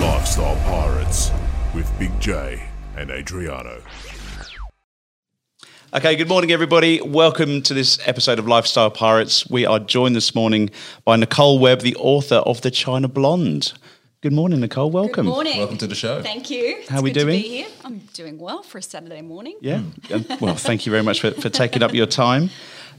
Lifestyle Pirates with Big J and Adriano. Okay, good morning, everybody. Welcome to this episode of Lifestyle Pirates. We are joined this morning by Nicole Webb, the author of The China Blonde. Good morning, Nicole. Welcome. Good morning. Welcome to the show. Thank you. It's are we good doing? To be here. I'm doing well for a Saturday morning. Yeah. Um, well, thank you very much for, for taking up your time.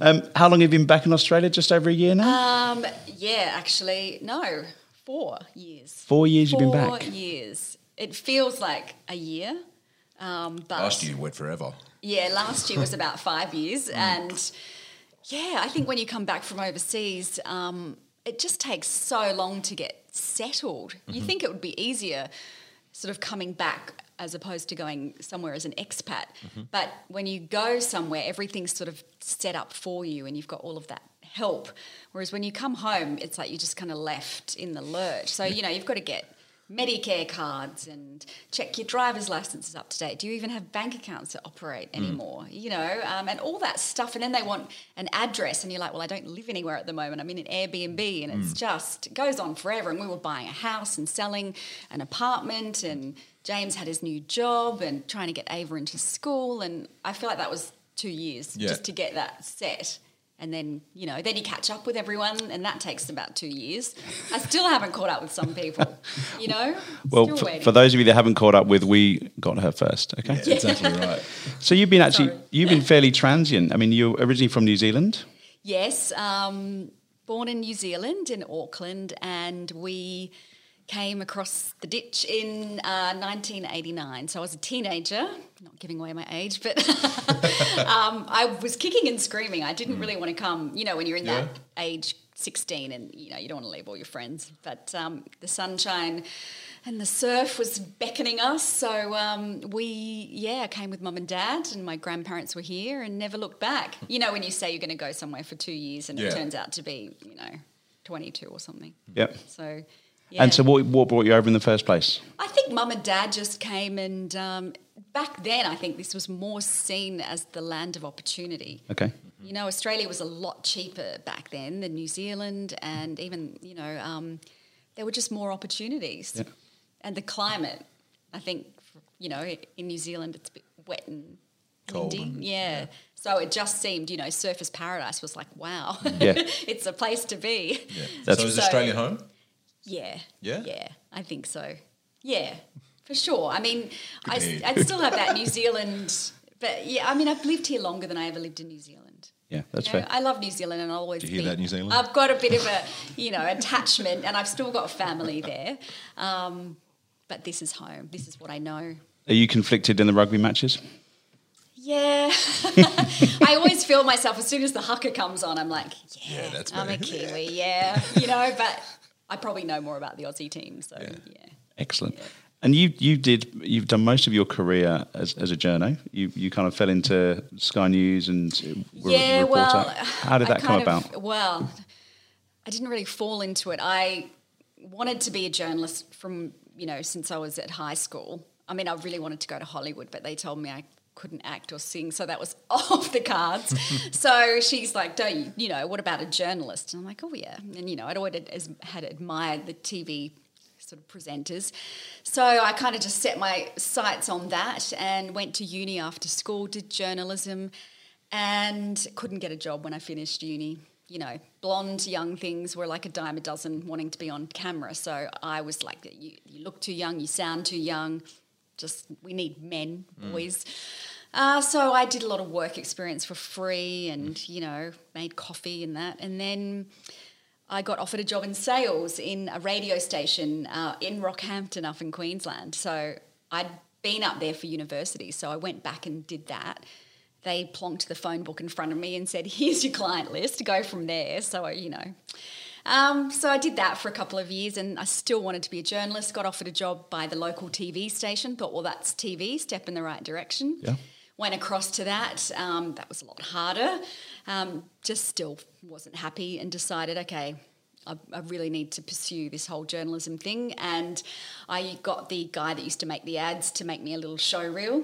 Um, how long have you been back in Australia? Just over a year now? Um, yeah, actually, no, four years. Four years you've been back? Four back. years. It feels like a year. Um, but Last year went forever. Yeah, last year was about five Mm. years, and yeah, I think when you come back from overseas, um, it just takes so long to get settled. Mm-hmm. You think it would be easier, sort of coming back as opposed to going somewhere as an expat, Mm-hmm. but when you go somewhere, everything's sort of set up for you, and you've got all of that help. Whereas when you come home, it's like you're just kind of left in the lurch. So you know you've got to get Medicare cards and check your driver's license is up to date. Do you even have bank accounts that operate anymore? You know, um, and all that stuff. And then they want an address, and you're like, well, I don't live anywhere at the moment. I'm in an Airbnb, and it's just it goes on forever. And we were buying a house and selling an apartment, and James had his new job and trying to get Ava into school, and I feel like that was two years Yeah. just to get that set. And then, you know, then you catch up with everyone, and that takes about two years. I still haven't caught up with some people, you know? Well, Still for, for those of you that haven't caught up with, we got her first. Okay. Yeah, exactly right. So you've been actually Sorry. you've been fairly transient. I mean, you're originally from New Zealand. Yes, um, born in New Zealand, in Auckland, and we came across the ditch in uh, 1989. So I was a teenager, not giving away my age, but um, I was kicking and screaming. I didn't really want to come, you know, when you're in that age, 16, and, you know, you don't want to leave all your friends. But um, the sunshine and the surf was beckoning us. So um, we, yeah, came with mum and dad, and my grandparents were here and never looked back. You know, when you say you're going to go somewhere for two years and Yeah. it turns out to be, you know, 22 or something. Yep. So, yeah. And so, what, what brought you over in the first place? I think mum and dad just came, and um, back then, I think this was more seen as the land of opportunity. Okay. You know, Australia was a lot cheaper back then than New Zealand, and even, you know, um, there were just more opportunities. Yeah. And the climate, I think, you know, in New Zealand, it's a bit wet and Cold windy. and- yeah. So it just seemed, you know, Surfers Paradise was like, wow, Yeah. it's a place to be. Yeah. That's- so is So- Australia home? Yeah. Yeah? Yeah, I think so. Yeah, for sure. I mean, I, I'd still have that New Zealand, but yeah, I mean, I've lived here longer than I ever lived in New Zealand. Yeah, that's You know, fair. I love New Zealand and I'll always Do you hear be- that, New Zealand? I've got a bit of a, you know, attachment and I've still got family there. Um, but this is home. This is what I know. Are you conflicted in the rugby matches? Yeah. I always feel myself as soon as the haka comes on, I'm like, yeah, Yeah, that's I'm a. Kiwi, yeah. You know, but I probably know more about the Aussie team, so yeah. Excellent. And you you did you've done most of your career as, as a journo. You you kind of fell into Sky News and were a yeah, reporter. well, How did that come of- about? Well, I didn't really fall into it. I wanted to be a journalist from you know since I was at high school. I mean, I really wanted to go to Hollywood, but they told me I couldn't act or sing, so that was off the cards. so she's like, "Don't you, you know? What about a journalist?" And I'm like, "Oh yeah." And you know, I'd always had admired the TV sort of presenters. So I kind of just set my sights on that and went to uni after school, did journalism, and couldn't get a job when I finished uni. You know, blonde young things were like a dime a dozen wanting to be on camera. So I was like, you, you look too young, you sound too young. Just we need men, boys. Uh, so I did a lot of work experience for free, and you know, made coffee and that, and then. I got offered a job in sales in a radio station uh, in Rockhampton up in Queensland. So I'd been up there for university. So I went back and did that. They plonked the phone book in front of me and said, here's your client list, go from there. So, you know. Um, so I did that for a couple of years and I still wanted to be a journalist. Got offered a job by the local TV station. Thought, well, that's TV, step in the right direction Yeah. went across to that. Um, that was a lot harder. Um, just still wasn't happy and decided, okay, I, I really need to pursue this whole journalism thing. And I got the guy that used to make the ads to make me a little show reel.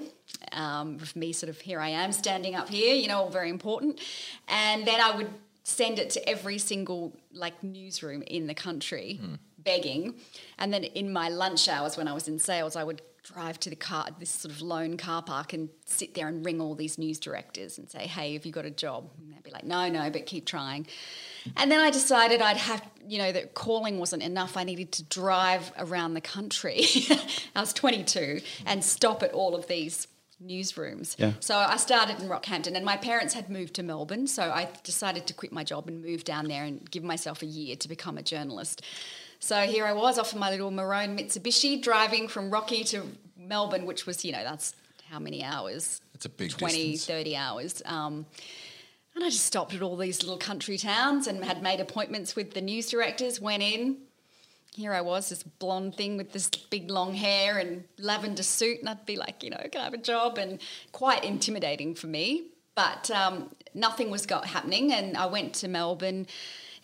Um, of me sort of here I am standing up here, you know, all very important. And then I would send it to every single like newsroom in the country, hmm. begging. And then in my lunch hours when I was in sales, I would drive to the car, this sort of lone car park, and sit there and ring all these news directors and say, "Hey, have you got a job?" And they'd be like, "No, no, but keep trying." And then I decided I'd have, you know, that calling wasn't enough. I needed to drive around the country. I was 22 and stop at all of these newsrooms. Yeah. So I started in Rockhampton, and my parents had moved to Melbourne. So I decided to quit my job and move down there and give myself a year to become a journalist. So here I was off in my little maroon Mitsubishi, driving from Rocky to Melbourne, which was, you know, that's how many hours? It's a big 20, distance. 30 hours. Um, and I just stopped at all these little country towns and had made appointments with the news directors, went in. Here I was, this blonde thing with this big long hair and lavender suit, and I'd be like, you know, can I have a job? And quite intimidating for me. But um, nothing was got happening, and I went to Melbourne,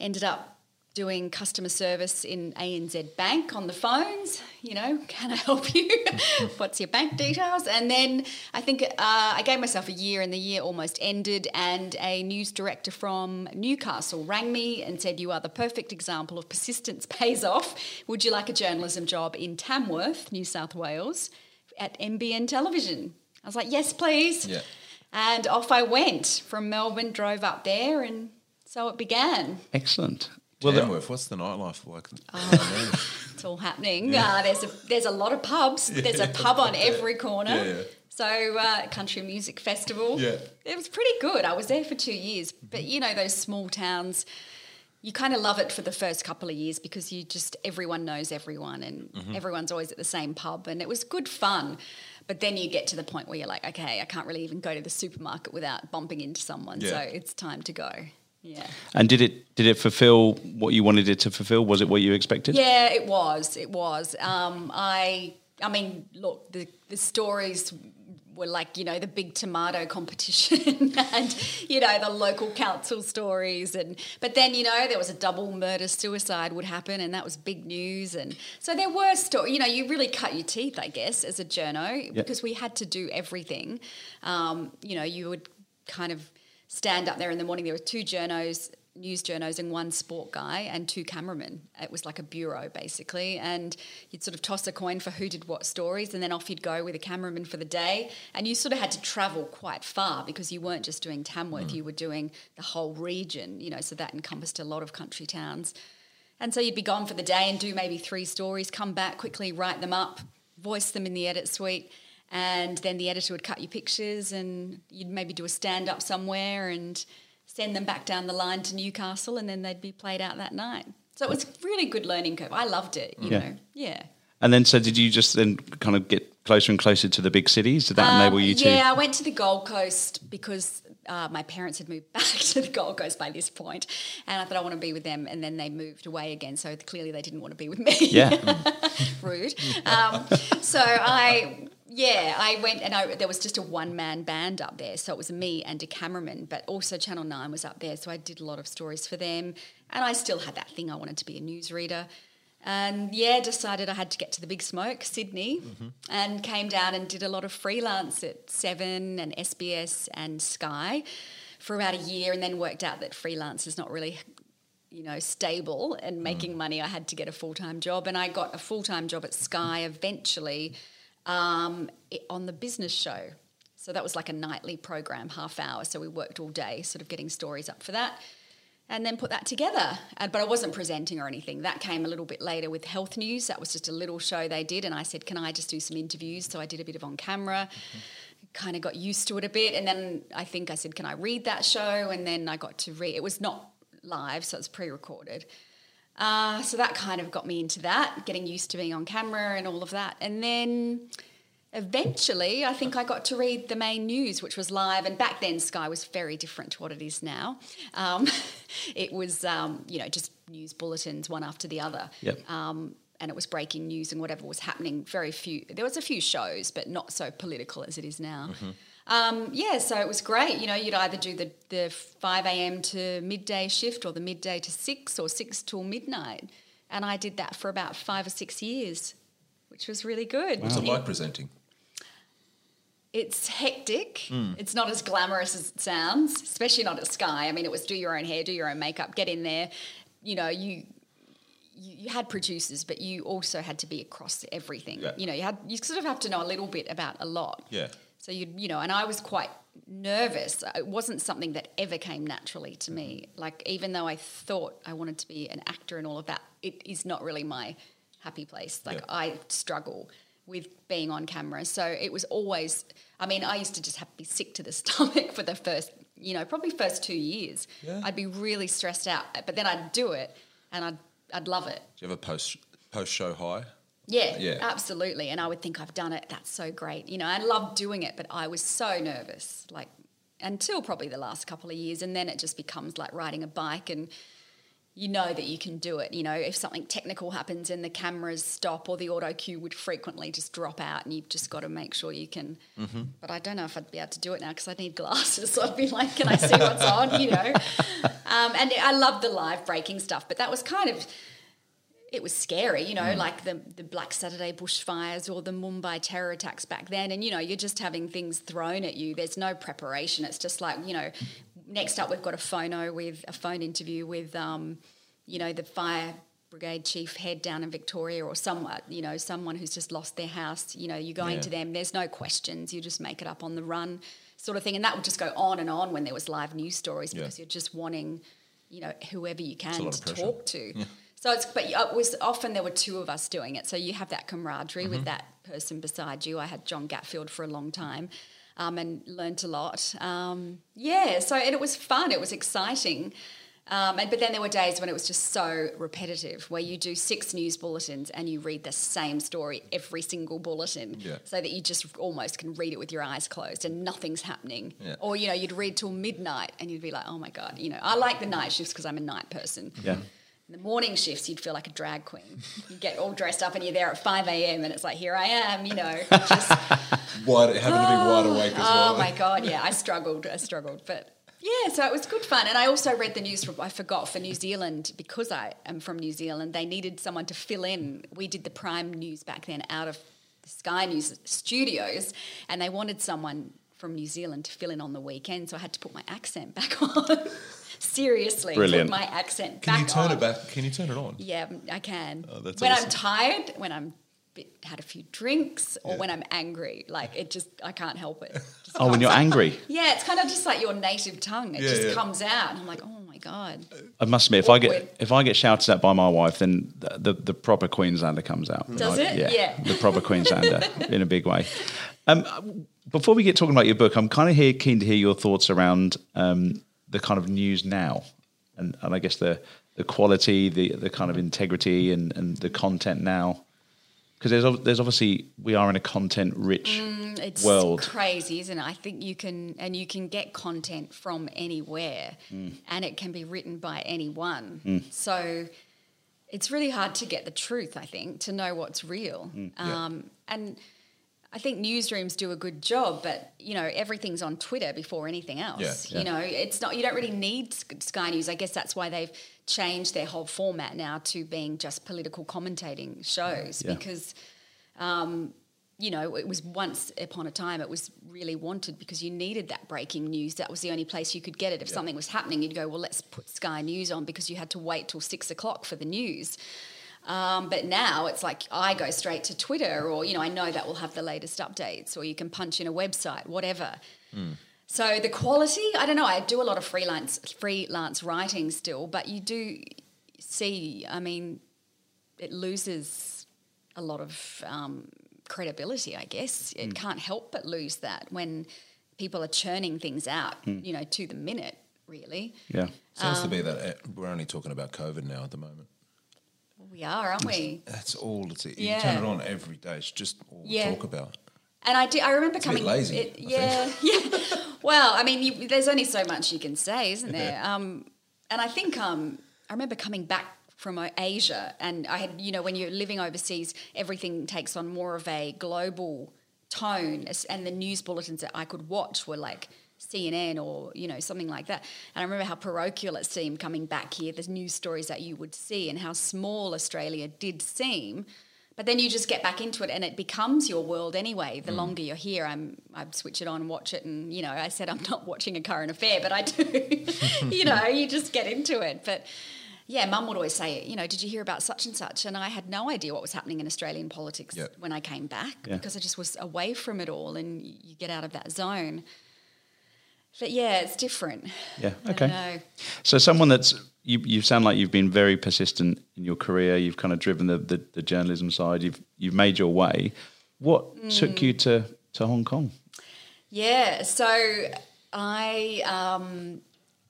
ended up doing customer service in ANZ Bank on the phones. You know, can I help you? What's your bank details? And then I think uh, I gave myself a year, and the year almost ended. And a news director from Newcastle rang me and said, "You are the perfect example of persistence pays off. Would you like a journalism job in Tamworth, New South Wales, at NBN Television?" I was like, "Yes, please." Yeah. And off I went from Melbourne, drove up there, and so it began. Excellent. Well, Well, Tamworth, what's the nightlife like? It's all happening. Uh, there's a there's a lot of pubs. There's a pub on every corner. Yeah, yeah. So uh, country music festival. Yeah. it was pretty good. I was there for two years. But you know those small towns, you kind of love it for the first couple of years because you just everyone knows everyone and Mm-hmm. everyone's always at the same pub and it was good fun. But then you get to the point where you're like, okay, I can't really even go to the supermarket without bumping into someone. So it's time to go. Yeah. and did it did it fulfill what you wanted it to fulfill? Was it what you expected? Yeah, it was. It was. Um, I. I mean, look, the the stories were like you know the big tomato competition and you know the local council stories and but then you know there was a double murder suicide would happen and that was big news and so there were stories you know you really cut your teeth I guess as a journo because we had to do everything um, you know you would kind of stand up there in the morning there were two journos news journos and one sport guy and two cameramen. It was like a bureau basically, and you'd sort of toss a coin for who did what stories, and then off you'd go with a cameraman for the day. And you sort of had to travel quite far because you weren't just doing Tamworth; mm. you were doing the whole region. You know, so that encompassed a lot of country towns. And so you'd be gone for the day and do maybe three stories, come back quickly, write them up, voice them in the edit suite, and then the editor would cut your pictures and you'd maybe do a stand up somewhere and send them back down the line to Newcastle and then they'd be played out that night. So it was really good learning curve. I loved it, you Yeah. know. Yeah. And then, so did you just then kind of get closer and closer to the big cities? Did that Um, enable you to? Yeah, I went to the Gold Coast because uh, my parents had moved back to the Gold Coast by this point, and I thought I want to be with them, and then they moved away again. So clearly they didn't want to be with me. Yeah. rude. Um, so I, yeah, I went and I, there was just a one man band up there. So it was me and a cameraman, but also Channel 9 was up there. So I did a lot of stories for them. And I still had that thing I wanted to be a newsreader. And yeah, decided I had to get to the big smoke, Sydney, mm-hmm. and came down and did a lot of freelance at Seven and SBS and Sky for about a year, and then worked out that freelance is not really you know, stable and mm. making money, I had to get a full time job. And I got a full time job at Sky eventually um, on the business show. So that was like a nightly program, half hour. So we worked all day, sort of getting stories up for that. And then put that together. And, but I wasn't presenting or anything. That came a little bit later with Health News. That was just a little show they did. And I said, Can I just do some interviews? So I did a bit of on camera kind of got used to it a bit and then i think i said can i read that show and then i got to read it was not live so it's pre-recorded uh, so that kind of got me into that getting used to being on camera and all of that and then eventually i think i got to read the main news which was live and back then sky was very different to what it is now um, it was um, you know just news bulletins one after the other Yep. um, and it was breaking news and whatever was happening. Very few. There was a few shows, but not so political as it is now. Um, yeah, so it was great. You know, you'd either do the the five a.m. to midday shift, or the midday to six, or six till midnight, and I did that for about five or six years, which was really good. What's it like presenting? It's hectic. Hmm. It's not as glamorous as it sounds, especially not at Sky. I mean, it was do your own hair, do your own makeup, get in there. You know, you you, you had producers, but you also had to be across everything. Yeah. You know, you had you sort of have to know a little bit about a lot. Yeah. So you you know, and I was quite nervous. It wasn't something that ever came naturally to me. Mm-hmm. Like even though I thought I wanted to be an actor and all of that, it is not really my happy place. Like Yeah. I struggle with being on camera. So it was always I mean, I used to just have to be sick to the stomach for the first, you know, probably first 2 years. Yeah. I'd be really stressed out, but then I'd do it and I'd I'd love it. Do you have a post post show high? Yeah, Yeah. absolutely. And I would think I've done it. That's so great. You know, I love doing it, but I was so nervous, like until probably the last couple of years, and then it just becomes like riding a bike, and you know that you can do it. You know, if something technical happens and the cameras stop or the auto cue would frequently just drop out, and you've just got to make sure you can. But I don't know if I'd be able to do it now because I need glasses. So I'd be like, can I see what's on? You know, um, and I love the live breaking stuff, but that was kind of it was scary, you know, Mm. like the, the Black Saturday bushfires or the Mumbai terror attacks back then. And, you know, you're just having things thrown at you. There's no preparation. It's just like, you know, next up we've got a phono with a phone interview with, um, you know, the fire brigade chief head down in Victoria or someone, you know, someone who's just lost their house. You know, you're going Yeah. to them. There's no questions. You just make it up on the run sort of thing. And that would just go on and on when there was live news stories Yeah. because you're just wanting, you know, whoever you can to pressure. talk to. So it's but it was often there were two of us doing it, so you have that camaraderie Mm-hmm. with that person beside you. I had John Gatfield for a long time, um, and learnt a lot. Um, yeah, so and it was fun. It was exciting. Um, and but then there were days when it was just so repetitive, where you do six news bulletins and you read the same story every single bulletin, Yeah. so that you just almost can read it with your eyes closed and nothing's happening. Yeah. Or you know you'd read till midnight and you'd be like, oh my god, you know I like the night shifts because I'm a night person. Yeah. The morning shifts, you'd feel like a drag queen. You get all dressed up and you're there at 5 a.m. and it's like, here I am, you know. Just, Wide, having to be wide awake as oh, well. oh my God, yeah, I struggled. I struggled. But yeah, so it was good fun. And I also read the news, from, I forgot, for New Zealand, because I am from New Zealand, they needed someone to fill in. We did the prime news back then out of the Sky News studios, and they wanted someone from New Zealand to fill in on the weekend. So I had to put my accent back on. Seriously, Brilliant. put my accent Can back you turn on. it back? Can you turn it on? Yeah, I can. Oh, that's when I'm tired, when I'm bit, had a few drinks, or Yeah. when I'm angry, like it just I can't help it. Just Oh, when you're out. angry. Yeah, it's kind of just like your native tongue. It Yeah, just yeah. comes out, and I'm like, oh my god. I must admit, if I Awkward. get if I get shouted at by my wife, then the the, the proper Queenslander comes out. Does Like, it? Yeah. the proper Queenslander in a big way. Um, before we get talking about your book, I'm kind of here keen to hear your thoughts around um, the kind of news now, and, and I guess the the quality, the the kind of integrity, and, and the content now. Because there's there's obviously we are in a content rich It's world. crazy, isn't it? I think you can and you can get content from anywhere, Mm. and it can be written by anyone. So it's really hard to get the truth. I think to know what's real, Mm, um, and I think newsrooms do a good job. But you know, everything's on Twitter before anything else. Yeah. You know, it's not. You don't really need Sky News. I guess that's why they've changed their whole format now to being just political commentating shows Yeah. because um, you know, it was once upon a time it was really wanted because you needed that breaking news. That was the only place you could get it. If something was happening, you'd go, well, let's put Sky News on because you had to wait till six o'clock for the news. Um, but now it's like I go straight to Twitter, or you know, I know that will have the latest updates, or you can punch in a website, whatever. So the quality, I don't know. I do a lot of freelance freelance writing still, but you do see. I mean, it loses a lot of um, credibility. I guess it can't help but lose that when people are churning things out, you know, to the minute. Really, Yeah. Seems Um, to be that uh, we're only talking about COVID now at the moment. We are, aren't we? That's all it's. You Yeah. turn it on every day. It's just all Yeah. we talk about. And I do. I remember bit coming. lazy, it- yeah, yeah. Well, I mean, you, there's only so much you can say, isn't there? Um, and I think um, I remember coming back from uh, Asia, and I had, you know, when you're living overseas, everything takes on more of a global tone, and the news bulletins that I could watch were like. CNN or you know something like that, and I remember how parochial it seemed coming back here. The news stories that you would see, and how small Australia did seem, but then you just get back into it and it becomes your world anyway. The mm. longer you're here, I'm I switch it on and watch it, and you know I said I'm not watching a current affair, but I do. you know, you just get into it, but. Yeah, Mum would always say, you know, did you hear about such and such? And I had no idea what was happening in Australian politics Yep. when I came back Yeah. because I just was away from it all, and you get out of that zone. But yeah, it's different. Yeah. Okay. So someone that's you, you sound like you've been very persistent in your career. You've kind of driven the, the, the journalism side. You've you've made your way. What Mm. took you to, to Hong Kong? Yeah, so I um,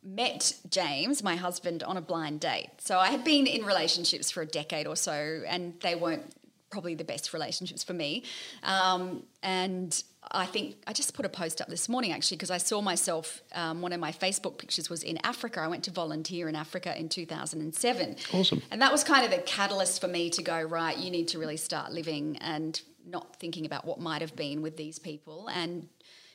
met James, my husband, on a blind date. So I had been in relationships for a decade or so, and they weren't probably the best relationships for me. Um, and I think I just put a post up this morning actually because I saw myself. Um, one of my Facebook pictures was in Africa. I went to volunteer in Africa in 2007. Awesome. And that was kind of the catalyst for me to go, right, you need to really start living and not thinking about what might have been with these people. And,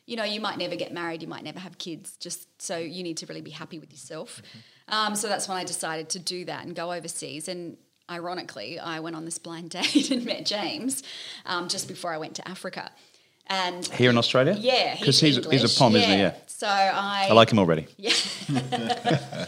you know, you might never get married, you might never have kids, just so you need to really be happy with yourself. Um, so that's when I decided to do that and go overseas. And ironically, I went on this blind date and met James um, just before I went to Africa. And Here in Australia? yeah, Because he's, English. he's a Pom, isn't he? Yeah. So I, I like him already. yeah.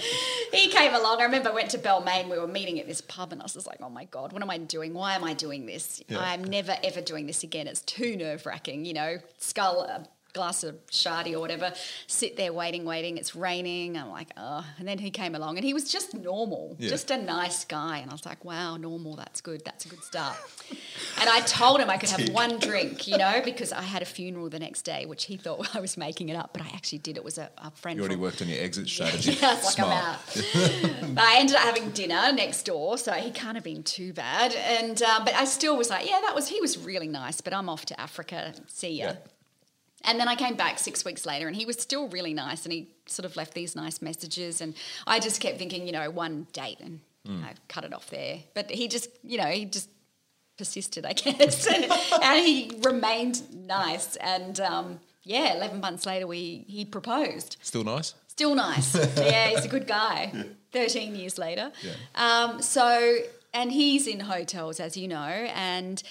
he came along. I remember I went to Balmain. We were meeting at this pub, and I was just like, oh my God, what am I doing? Why am I doing this? I'm never, ever doing this again. It's too nerve wracking, you know, skull. Glass of shardy or whatever sit there waiting waiting it's raining i'm like oh and then he came along and he was just normal Yeah. just a nice guy and i was like wow normal that's good that's a good start and i told him i could have one drink you know because i had a funeral the next day which he thought i was making it up but i actually did it was a, a friend You already from- worked on your exit strategy. yeah, it's like. I'm out. but I ended up having dinner next door, so he can't have been too bad. And um, but I still was like, yeah, that was he was really nice. But I'm off to Africa. See ya. Yeah. And then I came back six weeks later, and he was still really nice, and he sort of left these nice messages, and I just kept thinking, you know, one date, and I cut it off there. But he just, you know, he just persisted, I guess, and, and he remained nice. And um, yeah, eleven months later, we he proposed. Still nice. Still nice. yeah, he's a good guy. 13 years later. Um, so, and he's in hotels, as you know, and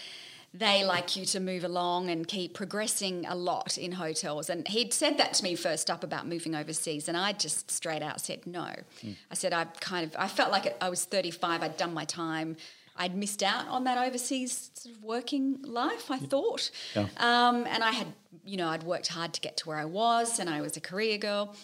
they like you to move along and keep progressing a lot in hotels. And he'd said that to me first up about moving overseas, and I just straight out said no. I said I kind of, I felt like I was 35, I'd done my time. I'd missed out on that overseas sort of working life, I thought. Yeah. Um, and I had, you know, I'd worked hard to get to where I was, and I was a career girl.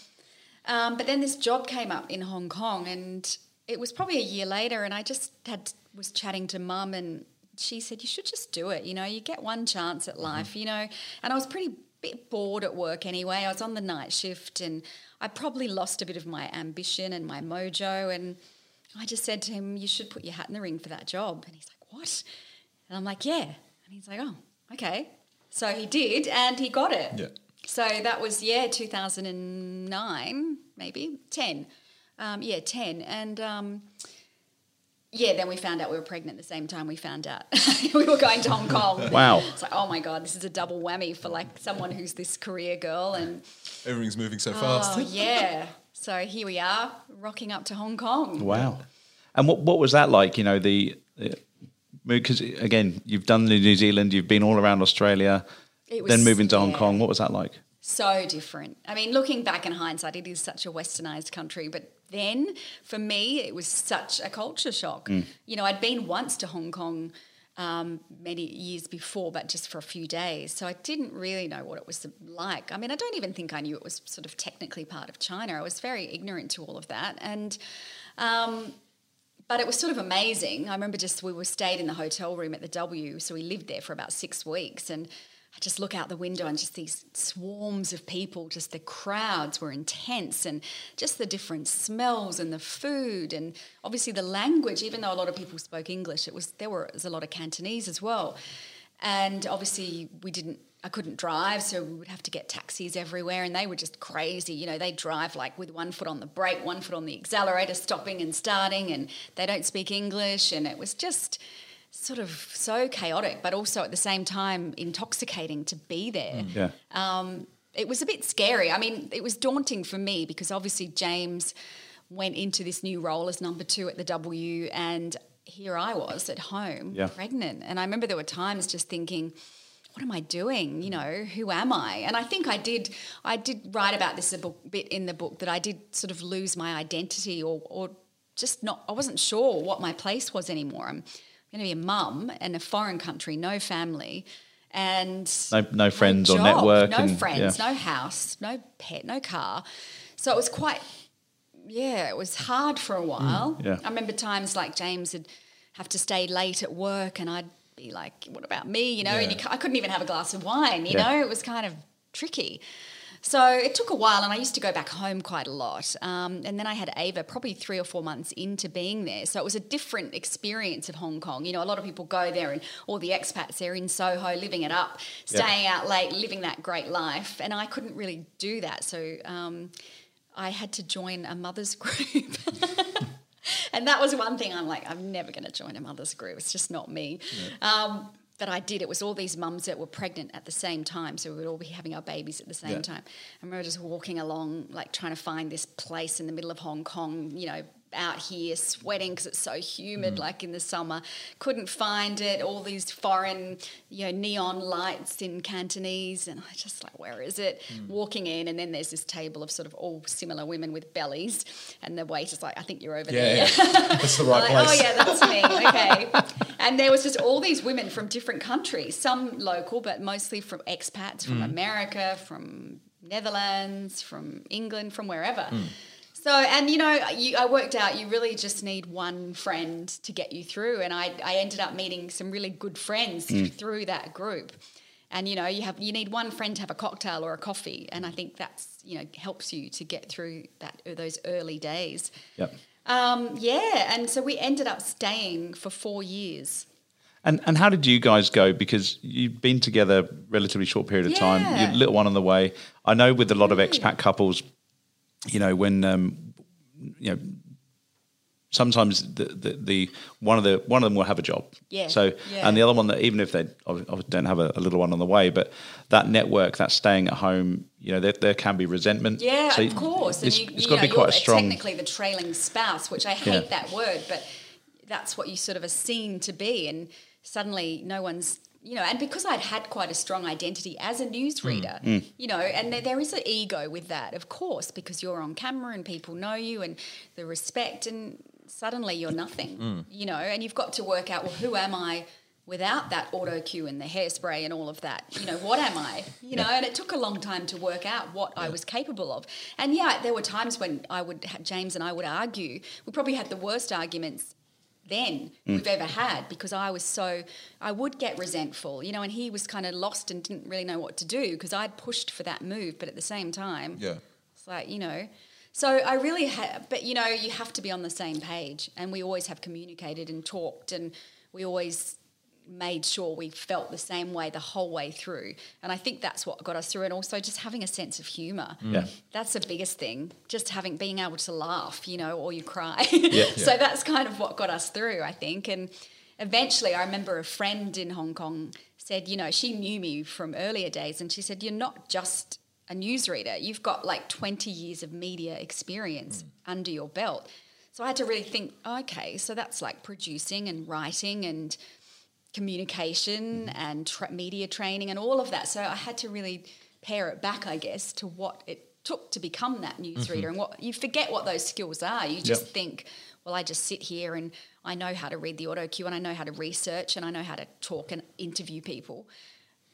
Um, but then this job came up in Hong Kong, and it was probably a year later, and I just had was chatting to mum, and she said, "You should just do it. You know, you get one chance at life. You know." And I was pretty bit bored at work anyway. I was on the night shift, and I probably lost a bit of my ambition and my mojo, and I just said to him, "You should put your hat in the ring for that job." And he's like, "What?" And I'm like, "Yeah." And he's like, "Oh, okay." So he did, and he got it. Yeah. So that was yeah, 2009 maybe 10, um, yeah 10, and um, yeah, then we found out we were pregnant the same time we found out we were going to Hong Kong. Wow. It's like oh my god, this is a double whammy for like someone who's this career girl, and Everything's moving so oh fast. yeah. So here we are, rocking up to Hong Kong. Wow. And what what was that like? You know, the because again, you've done the New Zealand, you've been all around Australia, It was- then moving to Hong yeah. Kong. What was that like? so different. I mean, looking back in hindsight, it is such a westernized country, but then for me, it was such a culture shock. You know, I'd been once to Hong Kong um, many years before, but just for a few days. So I didn't really know what it was like. I mean, I don't even think I knew it was sort of technically part of China. I was very ignorant to all of that. And, um, but it was sort of amazing. I remember just we were stayed in the hotel room at the W, so we lived there for about six weeks, and I just look out the window and just these swarms of people. Just the crowds were intense, and just the different smells and the food, and obviously the language. Even though a lot of people spoke English, it was there were, was a lot of Cantonese as well, and obviously we didn't. I couldn't drive, so we would have to get taxis everywhere, and they were just crazy. You know, they drive like with one foot on the brake, one foot on the accelerator, stopping and starting, and they don't speak English, and it was just sort of so chaotic, but also at the same time intoxicating to be there. Yeah. Um, it was a bit scary. I mean, it was daunting for me because obviously James went into this new role as number two at the W, and here I was at home, Yeah. pregnant. And I remember there were times just thinking, what am I doing? You know, who am I? And I think I did. I did write about this a book, bit in the book that I did sort of lose my identity, or, or just not. I wasn't sure what my place was anymore. I'm going to be a mum in a foreign country, no family, and No- no friends or job, network no and- friends, yeah. no house, no pet, no car. So it was quite yeah, it was hard for a while. Mm, yeah. I remember times like James would have to stay late at work, and I'd be like, "What about me?" You know, and you, I couldn't even have a glass of wine. You Yeah. know, it was kind of tricky. So it took a while, and I used to go back home quite a lot. Um, and then I had Ava probably three or four months into being there. So it was a different experience of Hong Kong. You know, a lot of people go there, and all the expats, they're in Soho, living it up, Yeah. staying out late, living that great life. And I couldn't really do that. So um, I had to join a mother's group. and that was one thing I'm like, I'm never going to join a mother's group. It's just not me. Um, but I did. It was all these mums that were pregnant at the same time. So we would all be having our babies at the same Yeah. time. I remember just walking along, like trying to find this place in the middle of Hong Kong, you know, out here sweating because it's so humid, mm. like in the summer. Couldn't find it. All these foreign, you know, neon lights in Cantonese. And I just like, where is it? Mm. Walking in, and then there's this table of sort of all similar women with bellies. And the waiter's like, I think you're over there. Yeah, yeah. that's the right Like, oh, place. oh yeah, that's me. Okay. and there was just all these women from different countries, some local, but mostly from expats from mm. America, from Netherlands, from England, from wherever. So, and you know, you, I worked out you really just need one friend to get you through. And I, I ended up meeting some really good friends through that group. And you know, you have you need one friend to have a cocktail or a coffee, and I think that's you know helps you to get through that those early days. Yep. Um, yeah, and so we ended up staying for four years. And and how did you guys go? Because you've been together relatively short period of time. Yeah. Your little one on the way. I know with a lot of expat couples, you know, when um, you know, sometimes the, the the one of the one of them will have a job. Yeah, So yeah. and the other one that even if they don't have a, a little one on the way, but that network, that staying at home, you know, there, there can be resentment. Yeah, So of course. It's, and you, it's you got know, to be quite strong. technically the trailing spouse, which I hate Yeah. that word, but that's what you sort of are seen to be. And suddenly no one's, you know, and because I'd had quite a strong identity as a newsreader, Mm. you know, and there, there is an ego with that, of course, because you're on camera and people know you and the respect, and suddenly you're nothing, you know, and you've got to work out, well, who am I? Without that auto cue and the hairspray and all of that, you know, what am I? You know, and it took a long time to work out what I was capable of. And yeah, there were times when I would, James and I would argue. We probably had the worst arguments then hmm. we've ever had because I was so I would get resentful, you know, and he was kind of lost and didn't really know what to do because I'd pushed for that move, but at the same time, Yeah. it's like you know. So I really had, but you know, you have to be on the same page, and we always have communicated and talked, and we always made sure we felt the same way the whole way through. And I think that's what got us through, and also just having a sense of humour. Mm. Yeah. That's the biggest thing. Just having being able to laugh, you know, or you cry. Yeah. so that's kind of what got us through, I think. And eventually, I remember a friend in Hong Kong said, you know, she knew me from earlier days, and she said, "You're not just a newsreader. You've got like 20 years of media experience mm. under your belt." So I had to really think, oh, okay, so that's like producing and writing and communication mm-hmm. and tra- media training and all of that. So I had to really pare it back, I guess, to what it took to become that newsreader. Mm-hmm. And what you forget what those skills are. You just Yep. think, well, I just sit here and I know how to read the auto cue and I know how to research and I know how to talk and interview people.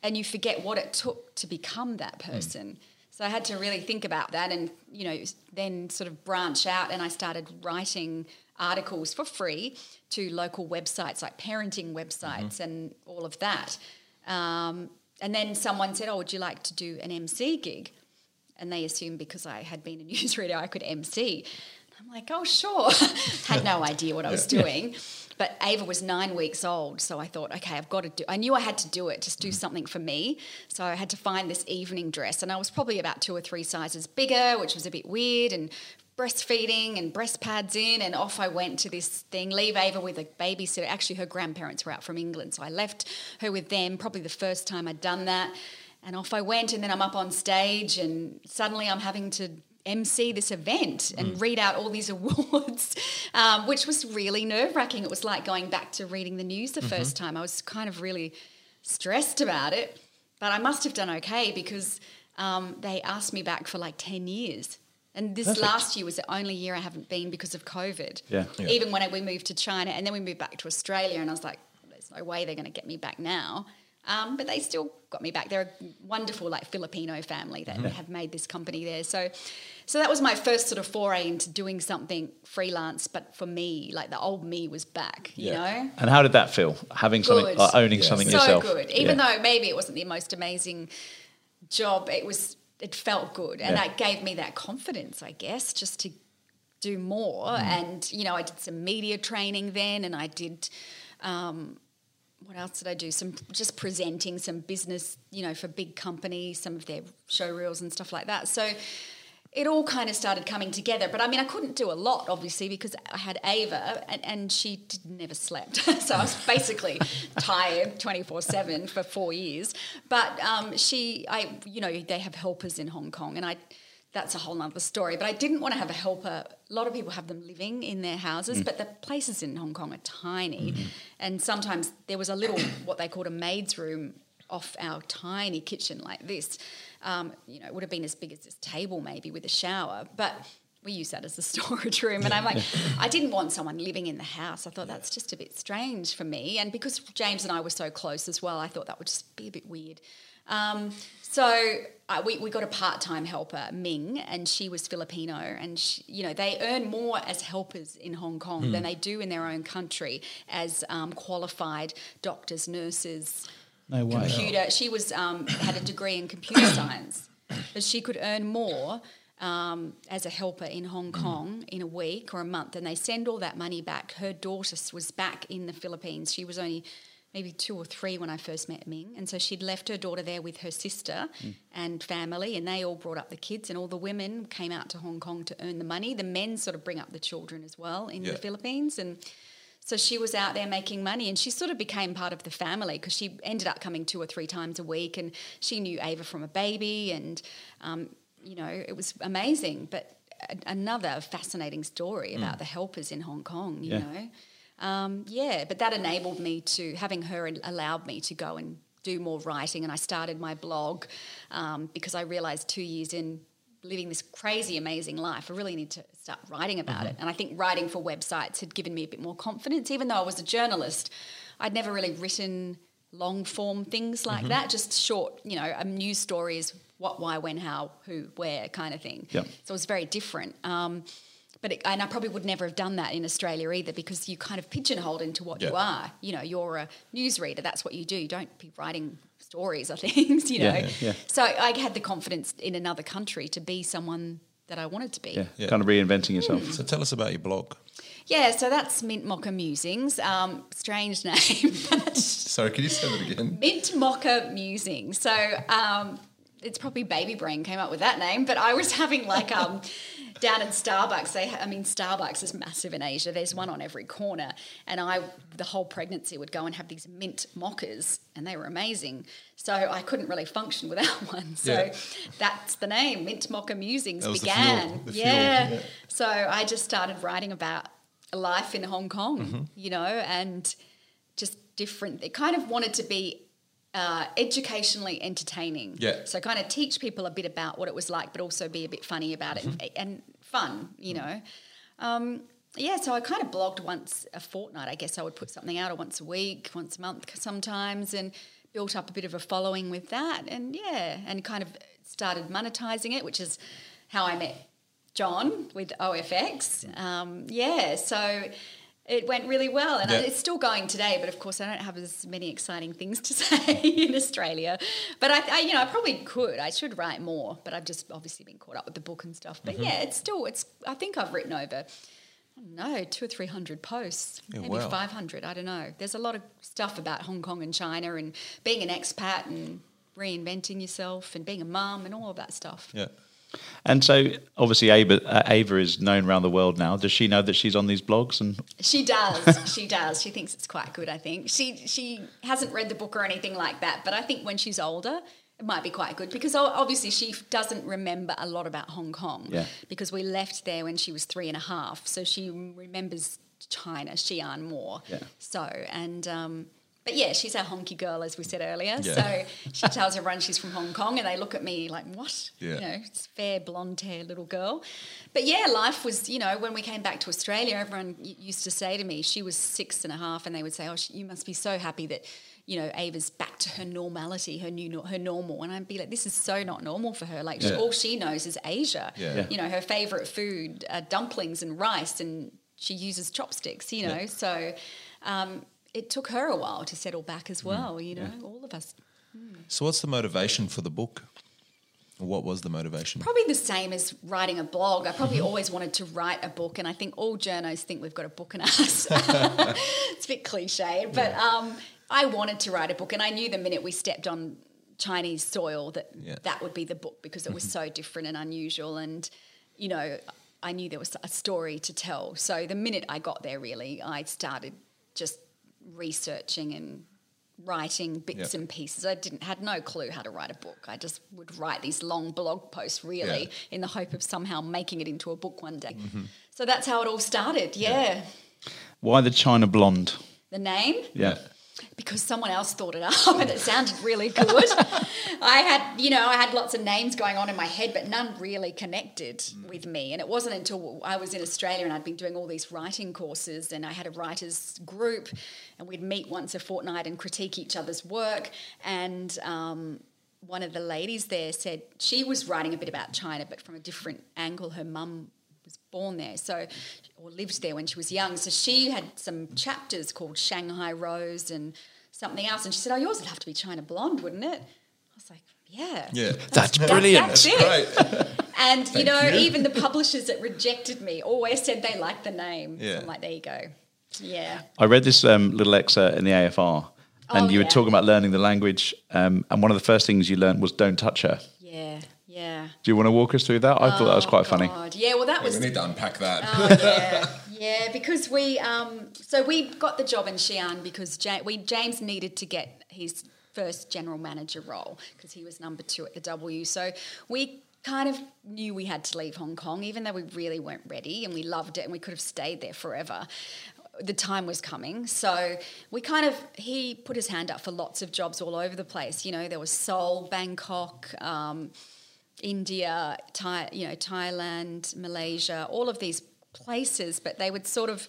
And you forget what it took to become that mm. person. So I had to really think about that and, you know, then sort of branch out and I started writing articles for free to local websites like parenting websites and all of that. Um, and then someone said, Oh, would you like to do an MC gig? And they assumed because I had been a newsreader, I could MC. I'm like, Oh, sure. had no idea what I was doing. But Ava was nine weeks old, so I thought, okay, I've got to do. I knew I had to do it, just do something for me. So I had to find this evening dress, and I was probably about two or three sizes bigger, which was a bit weird. And breastfeeding and breast pads in, and off I went to this thing. Leave Ava with a babysitter. Actually, her grandparents were out from England, so I left her with them. Probably the first time I'd done that. And off I went, and then I'm up on stage, and suddenly I'm having to MC this event and read out all these awards, um, which was really nerve wracking. It was like going back to reading the news the first time. I was kind of really stressed about it, but I must have done okay because um, they asked me back for like 10 years. And this Perfect. last year was the only year I haven't been because of COVID. Yeah. Yeah. Even when I, we moved to China and then we moved back to Australia, and I was like, there's no way they're going to get me back now. Um, but they still got me back. They're a wonderful, like Filipino family that have made this company there. So, so that was my first sort of foray into doing something freelance. But for me, like the old me was back. You Yeah. know, And how did that feel? Having something, Good. like owning Yeah. something so yourself. good. Even Yeah. though maybe it wasn't the most amazing job, it was. It felt good, and Yeah. that gave me that confidence, I guess, just to do more. Mm. And you know, I did some media training then, and I did. Um, what else did I do? Some just presenting some business, you know, for big companies, some of their show reels and stuff like that. So it all kind of started coming together. But I mean, I couldn't do a lot, obviously, because I had Ava and, and she did, never slept. so I was basically tired 24 7 for four years. But um, she, I, you know, they have helpers in Hong Kong and I, that's a whole other story. But I didn't want to have a helper. A lot of people have them living in their houses, but the places in Hong Kong are tiny. And sometimes there was a little, what they called a maid's room off our tiny kitchen like this. Um, you know, it would have been as big as this table maybe with a shower, but we use that as a storage room. And I'm like, I didn't want someone living in the house. I thought that's just a bit strange for me. And because James and I were so close as well, I thought that would just be a bit weird. Um, so uh, we, we got a part-time helper, Ming, and she was Filipino, and she, you know they earn more as helpers in Hong Kong than they do in their own country as um, qualified doctors, nurses, No way. computer. She was um, had a degree in computer science, but she could earn more um, as a helper in Hong Kong in a week or a month, and they send all that money back. Her daughter was back in the Philippines. She was only maybe two or three when I first met Ming, and so she'd left her daughter there with her sister and family, and they all brought up the kids, and all the women came out to Hong Kong to earn the money. The men sort of bring up the children as well in Yeah. the Philippines, and. So she was out there making money and she sort of became part of the family because she ended up coming two or three times a week and she knew Ava from a baby and, um, you know, it was amazing. But a- another fascinating story about the helpers in Hong Kong, you Yeah. know. Um, yeah, but that enabled me to, having her allowed me to go and do more writing and I started my blog um, because I realised two years in living this crazy, amazing life, I really need to start writing about it. And I think writing for websites had given me a bit more confidence, even though I was a journalist. I'd never really written long form things like that, just short, you know, a news story is what, why, when, how, who, where kind of thing. Yep. So it was very different. Um, but it, and I probably would never have done that in Australia either because you kind of pigeonholed into what you Yeah. are. You know, you're a newsreader. That's what you do. You don't be writing stories or things. You know. Yeah, yeah. So I had the confidence in another country to be someone that I wanted to be. Yeah. Yeah. Kind of reinventing yourself. Hmm. So tell us about your blog. Yeah, so that's Mint Mocha Musings. Um, strange name. Sorry, can you say that again? Mint Mocha Musings. So um, it's probably Baby Brain came up with that name, but I was having like um, down in Starbucks. They, I mean, Starbucks is massive in Asia. There's one on every corner, and I the whole pregnancy would go and have these mint mochas, and they were amazing. So I couldn't really function without one. So Yeah. that's the name. Mint Mocha Musings was the began. fuel, the fuel, yeah. yeah. So I just started writing about life in Hong Kong, Mm-hmm. you know, and just different. It kind of wanted to be uh, educationally entertaining. Yeah. So kind of teach people a bit about what it was like, but also be a bit funny about it and, and fun, you know. Um, yeah, so I kind of blogged once a fortnight. I guess I would put something out, or once a week, once a month sometimes, and built up a bit of a following with that. And yeah, and kind of started monetizing it, which is how I met John with OFX. Um, yeah, so it went really well, and Yeah. it's still going today. But of course, I don't have as many exciting things to say in Australia. But I, I, you know, I probably could. I should write more, but I've just obviously been caught up with the book and stuff. Mm-hmm. But yeah, it's still. It's. I think I've written over. no, two or three hundred posts, Yeah, maybe wow. five hundred. I don't know. There's a lot of stuff about Hong Kong and China and being an expat and reinventing yourself and being a mum and all of that stuff. Yeah. And so, obviously, Ava, uh, Ava is known around the world now. Does she know that she's on these blogs? And She does. she does. She thinks it's quite good. I think she she hasn't read the book or anything like that. But I think when she's older, it might be quite good because obviously she doesn't remember a lot about Hong Kong Yeah. because we left there when she was three and a half. So she remembers China, Xi'an more. Yeah. So, and, um, but yeah, she's a honky girl, as we said earlier. Yeah. So she tells everyone she's from Hong Kong, and they look at me like, "What? Yeah. You know, it's fair blonde hair little girl." But yeah, life was, you know, when we came back to Australia, everyone used to say to me, she was six and a half, and they would say, "Oh, she, you must be so happy that." You know, Ava's back to her normality, her new, her normal, and I'd be like, "This is so not normal for her. Like, she, all she knows is Asia. Yeah. Yeah. You know, her favorite food, uh, dumplings and rice, and she uses chopsticks. You know, Yeah. so um, it took her a while to settle back as mm, well. You know, all of us. Mm. So, what's the motivation for the book? What was the motivation? Probably the same as writing a blog. I probably always wanted to write a book, and I think all journos think we've got a book in us. it's a bit cliche, but um, I wanted to write a book, and I knew the minute we stepped on Chinese soil that Yeah. that would be the book because it was mm-hmm. so different and unusual, and you know, I knew there was a story to tell. So the minute I got there, really, I started just researching and writing bits Yeah. and pieces. I didn't had no clue how to write a book. I just would write these long blog posts really Yeah. in the hope of somehow making it into a book one day. Mm-hmm. So that's how it all started. Yeah. Why the China blonde? The name Yeah. Because someone else thought it up and it sounded really good. I had, you know, I had lots of names going on in my head, but none really connected with me. And it wasn't until I was in Australia and I'd been doing all these writing courses and I had a writers group and we'd meet once a fortnight and critique each other's work. And um, one of the ladies there said she was writing a bit about China, but from a different angle. Her mum was born there, so or lived there when she was young. So she had some chapters called Shanghai Rose and something else, and she said, "Oh, yours would have to be China Blonde, wouldn't it?" I was like, "Yeah, Yeah. That's That- brilliant. that's it." Great. And you know, you. even the publishers that rejected me always said they liked the name. So Yeah. I'm like, there you go. Yeah. I read this um, little excerpt in the AFR, and Oh, you were yeah. talking about learning the language. Um, and one of the first things you learned was "Don't touch her." Yeah. Yeah. Do you want to walk us through that? I thought that was quite funny. Oh, Yeah, well, that was we need to unpack that. Oh yeah, yeah. Because we, um, so we got the job in Xi'an because ja- we James needed to get his first general manager role because he was number two at the W. So we kind of knew we had to leave Hong Kong, even though we really weren't ready and we loved it and we could have stayed there forever. The time was coming, so we kind of he put his hand up for lots of jobs all over the place. You know, there was Seoul, Bangkok. Um, India, Thai, you know, Thailand, Malaysia, all of these places, but they would sort of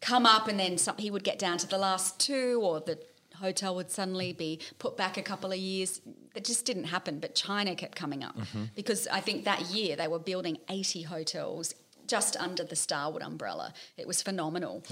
come up and then some, he would get down to the last two or the hotel would suddenly be put back a couple of years. That just didn't happen, but China kept coming up because I think that year they were building 80 hotels just under the Starwood umbrella. It was phenomenal.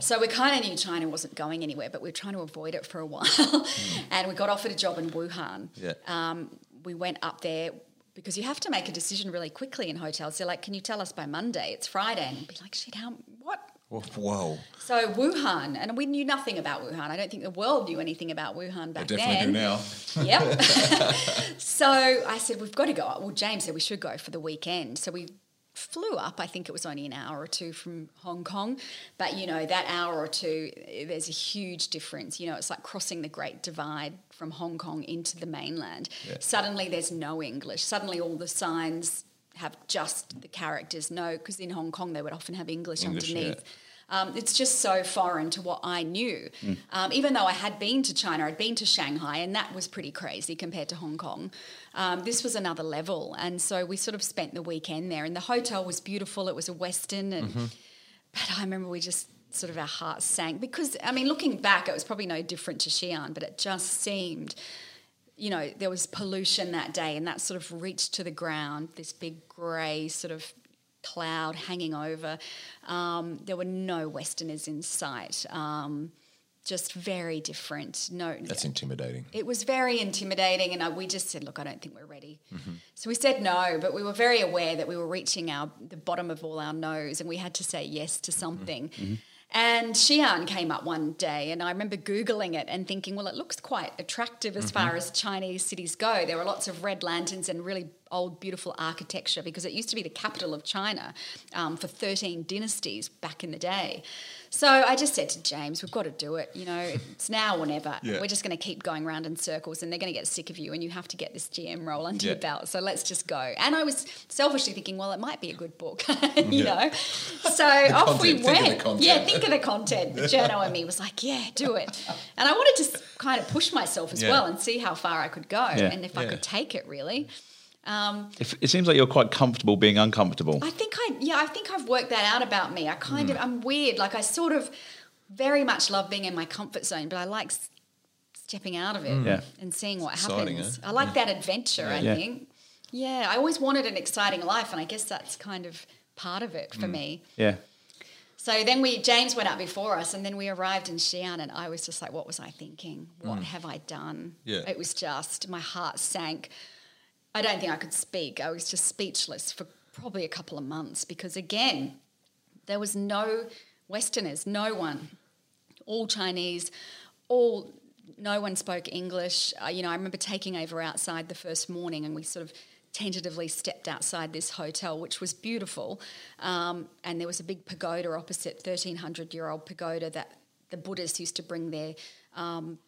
So we kind of knew China wasn't going anywhere, but we were trying to avoid it for a while. and we got offered a job in Wuhan Yeah. um, we went up there because you have to make a decision really quickly in hotels. They're like, "Can you tell us by Monday? It's Friday." And we'd be like, "Shit, how? What?" Whoa. So Wuhan, and we knew nothing about Wuhan. I don't think the world knew anything about Wuhan back definitely then. do now. Yep. so I said, we've got to go. Well, James said we should go for the weekend. So we flew up. I think it was only an hour or two from Hong Kong. But, you know, that hour or two, there's a huge difference. You know, it's like crossing the Great Divide from Hong Kong into the mainland. Yeah. Suddenly there's no English. Suddenly all the signs have just the characters. No, because in Hong Kong they would often have English, English, yeah. Um, it's just so foreign to what I knew. Um, even though I had been to China, I'd been to Shanghai, and that was pretty crazy compared to Hong Kong. Um, this was another level. And so we sort of spent the weekend there, and the hotel was beautiful. It was a Westin. And, But I remember we just sort of our hearts sank because, I mean, looking back, it was probably no different to Xi'an, but it just seemed you know, there was pollution that day, and that sort of reached to the ground, this big grey sort of cloud hanging over. Um, there were no Westerners in sight. Um, just very different. No, That's intimidating. it was very intimidating, and I, we just said, "Look, I don't think we're ready." So we said no, but we were very aware that we were reaching our the bottom of all our nose, and we had to say yes to something. And Xi'an came up one day, and I remember googling it and thinking, "Well, it looks quite attractive as far as Chinese cities go. There were lots of red lanterns and really old beautiful architecture because it used to be the capital of China um, for 13 dynasties back in the day. So I just said to James, we've got to do it. You know, it's now or never. Yeah. We're just going to keep going round in circles and they're going to get sick of you and you have to get this GM role under Yeah. your belt. So let's just go. And I was selfishly thinking, well, it might be a good book, you know. So off we content, the went. Yeah, think of the content. The journo and me was like, yeah, do it. And I wanted to kind of push myself as well and see how far I could go and if I could take it really. If, it seems like you're quite comfortable being uncomfortable. I think I yeah, I think I've worked that out about me. I kind Hmm. of I'm weird. Like I sort of very much love being in my comfort zone, but I like s- stepping out of it Yeah. and seeing what Exciting, happens. eh? I like that adventure, I Yeah. think. Yeah, I always wanted an exciting life and I guess that's kind of part of it Hmm. for me. Yeah. So then we James went up before us, and then we arrived in Xi'an, and I was just like, "What was I thinking? What have I done?" Yeah. It was just my heart sank. I don't think I could speak. I was just speechless for probably a couple of months because again, there was no Westerners, no one, all Chinese, all no one spoke English. Uh, you know, I remember taking Ava outside the first morning, and we sort of tentatively stepped outside this hotel, which was beautiful. Um, and there was a big pagoda opposite, thirteen hundred year old pagoda that the Buddhists used to bring their. Um,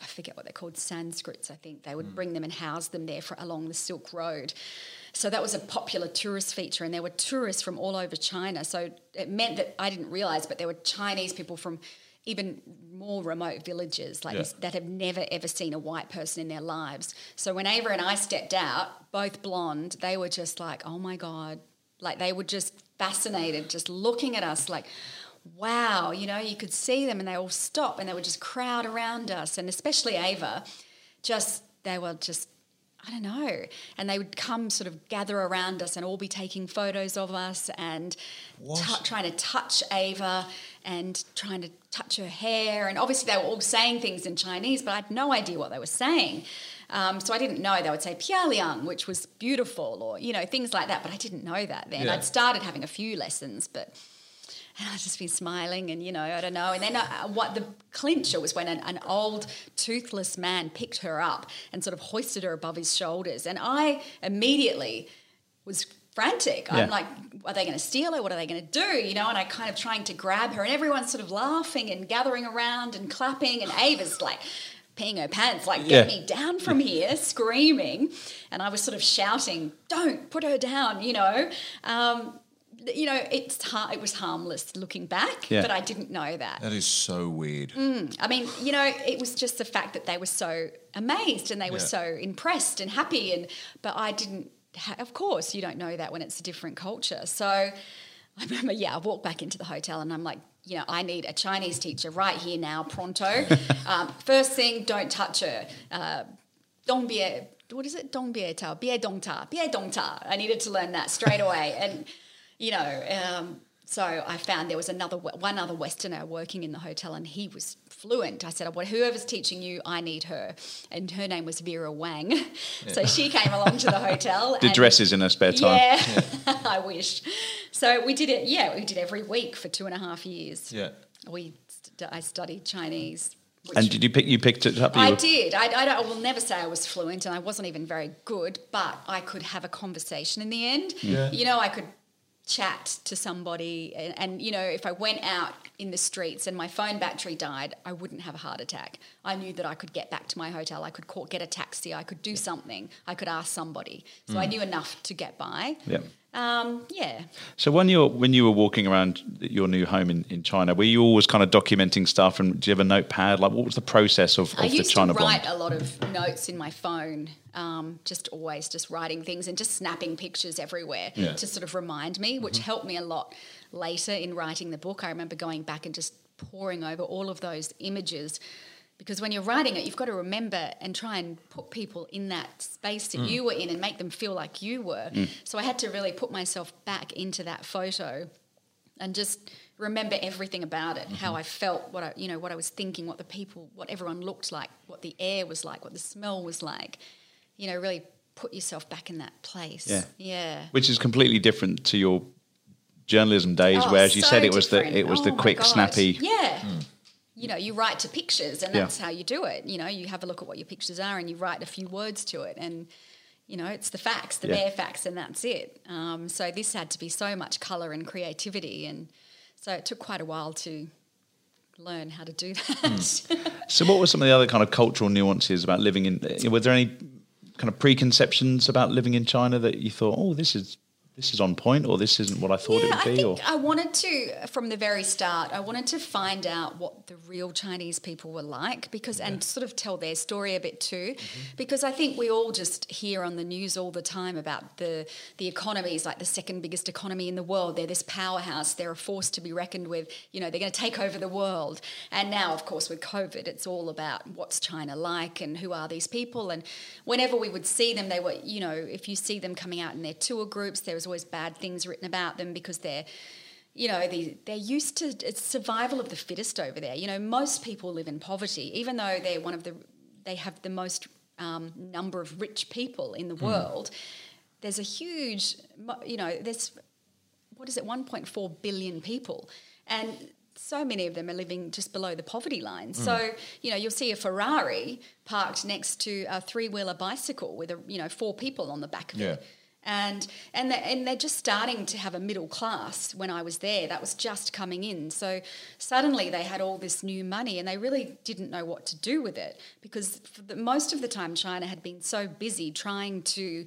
I forget what they're called, Sanskrits, I think. They would hmm. bring them and house them there for, along the Silk Road. So that was a popular tourist feature, and there were tourists from all over China. So it meant that I didn't realize, but there were Chinese people from even more remote villages like Yeah. that have never ever seen a white person in their lives. So when Ava and I stepped out, both blonde, they were just like, "Oh my god!" Like they were just fascinated, just looking at us like, wow, you know, you could see them and they all stop and they would just crowd around us. And especially Ava, just, they were just, I don't know. And they would come sort of gather around us and all be taking photos of us and tou- trying to touch Ava and trying to touch her hair. And obviously they were all saying things in Chinese, but I had no idea what they were saying. Um, so I didn't know. They would say Pia Liang, which was beautiful, or, you know, things like that. But I didn't know that then. Yeah. I'd started having a few lessons, but and I'd just be smiling and, you know, I don't know. And then uh, what the clincher was when an, an old toothless man picked her up and sort of hoisted her above his shoulders. And I immediately was frantic. Yeah. I'm like, are they going to steal her? What are they going to do? You know, and I kind of trying to grab her and everyone's sort of laughing and gathering around and clapping. And Ava's like, peeing her pants, like, get Yeah. me down from here, screaming. And I was sort of shouting, don't put her down, you know. Um, you know, it's har- it was harmless looking back, Yeah. but I didn't know that. That is so weird. I mean, you know, it was just the fact that they were so amazed and they were Yeah. so impressed and happy, and but I didn't. Ha- of course, you don't know that when it's a different culture. So I remember, yeah, I walked back into the hotel and I'm like, you know, I need a Chinese teacher right here now, pronto. um, first thing, don't touch her. Uh, what is it? Dong bie ta, bie dong ta, bie dong ta. I needed to learn that straight away, and you know. Um, so I found there was another one other Westerner working in the hotel, and he was fluent. I said, "Well, whoever's teaching you, I need her." And her name was Vera Wang, so she came along to the hotel. Did and- dresses in her spare time. Yeah, I wish. So we did it. Yeah, we did every week for two and a half years. Yeah. We, st- I studied Chinese. And did you pick? You picked it up. I were- did. I, I, don't, I will never say I was fluent, and I wasn't even very good, but I could have a conversation in the end. Yeah. You know, I could chat to somebody, and, and you know, if I went out in the streets and my phone battery died, I wouldn't have a heart attack. I knew that I could get back to my hotel. I could call, get a taxi. I could do something. I could ask somebody. So I knew enough to get by. Yeah. Um, yeah. So when you were when you were walking around your new home in, in China, were you always kind of documenting stuff? And do you have a notepad? Like, what was the process of, I of the used China to write blonde? a lot of notes in my phone, um, just always just writing things and just snapping pictures everywhere Yeah. to sort of remind me, which helped me a lot later in writing the book. I remember going back and just poring over all of those images. Because when you're writing it, you've got to remember and try and put people in that space that mm. you were in and make them feel like you were. Mm. So I had to really put myself back into that photo and just remember everything about it how mm-hmm. i felt what i you know what i was thinking what the people what everyone looked like what the air was like what the smell was like. You know really put yourself back in that place. Yeah. yeah. Which is completely different to your journalism days, Oh, where as you so said, it was the it was Oh the quick, snappy. yeah mm. You know you write to pictures and Yeah. that's how you do it you know you have a look at what your pictures are and you write a few words to it and you know, it's the facts, the Yeah. bare facts, and that's it. Um, so this had to be so much colour and creativity, and so it took quite a while to learn how to do that. So, what were some of the other kind of cultural nuances about living in? Were there any kind of preconceptions about living in China that you thought, oh, this is this is on point, or this isn't what I thought yeah, it I would be? Or think I wanted to, from the very start, I wanted to find out what the real Chinese people were like because, and sort of tell their story a bit too, Mm-hmm. because I think we all just hear on the news all the time about the the economies, like the second biggest economy in the world. They're this powerhouse. They're a force to be reckoned with. You know, they're going to take over the world. And now, of course, with COVID, it's all about what's China like and who are these people. And whenever we would see them, they were, you know, if you see them coming out in their tour groups, there was always bad things written about them because they're you know they, they're used to it's survival of the fittest over there. You know most people live in poverty even though they're one of the they have the most um, number of rich people in the world there's a huge you know there's what is it 1.4 billion people. And so many of them are living just below the poverty line. So you know you'll see a ferrari parked next to a three-wheeler bicycle with a you know four people on the back of Yeah. it and and they and they're just starting to have a middle class. When I was there, that was just coming in. So suddenly they had all this new money, and they really didn't know what to do with it because the, most of the time China had been so busy trying to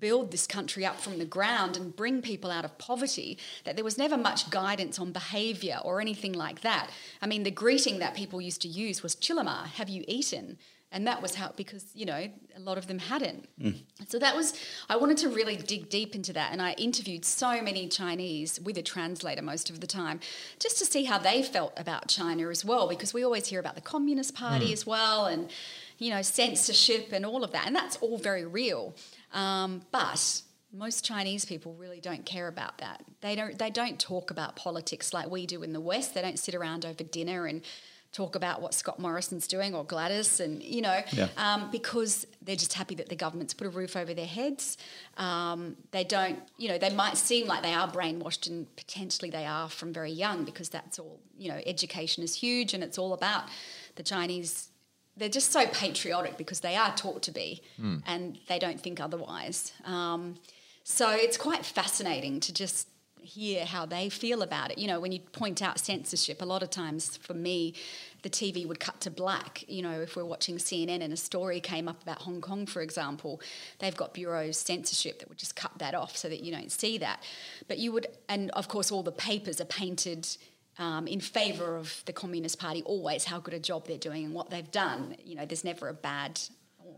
build this country up from the ground and bring people out of poverty that there was never much guidance on behavior or anything like that. I mean, the greeting that people used to use was chilama, have you eaten? And that was how, because, you know, a lot of them hadn't. So that was, I wanted to really dig deep into that. And I interviewed so many Chinese with a translator most of the time just to see how they felt about China as well, because we always hear about the Communist Party as well and, you know, censorship and all of that. And that's all very real. Um, but most Chinese people really don't care about that. They don't. They don't talk about politics like we do in the West. They don't sit around over dinner and talk about what Scott Morrison's doing or Gladys, and you know, Yeah. um, because they're just happy that the government's put a roof over their heads. Um, they don't. You know, they might seem like they are brainwashed, and potentially they are from very young because that's all. You know, education is huge, and it's all about the Chinese they're just so patriotic because they are taught to be and they don't think otherwise. Um, so it's quite fascinating to just hear how they feel about it. You know, when you point out censorship, a lot of times for me, the TV would cut to black. You know, if we're watching CNN and a story came up about Hong Kong, for example, they've got bureau censorship that would just cut that off so that you don't see that. But you would, and of course, all the papers are painted um, in favour of the Communist Party always how good a job they're doing and what they've done. You know, there's never a bad,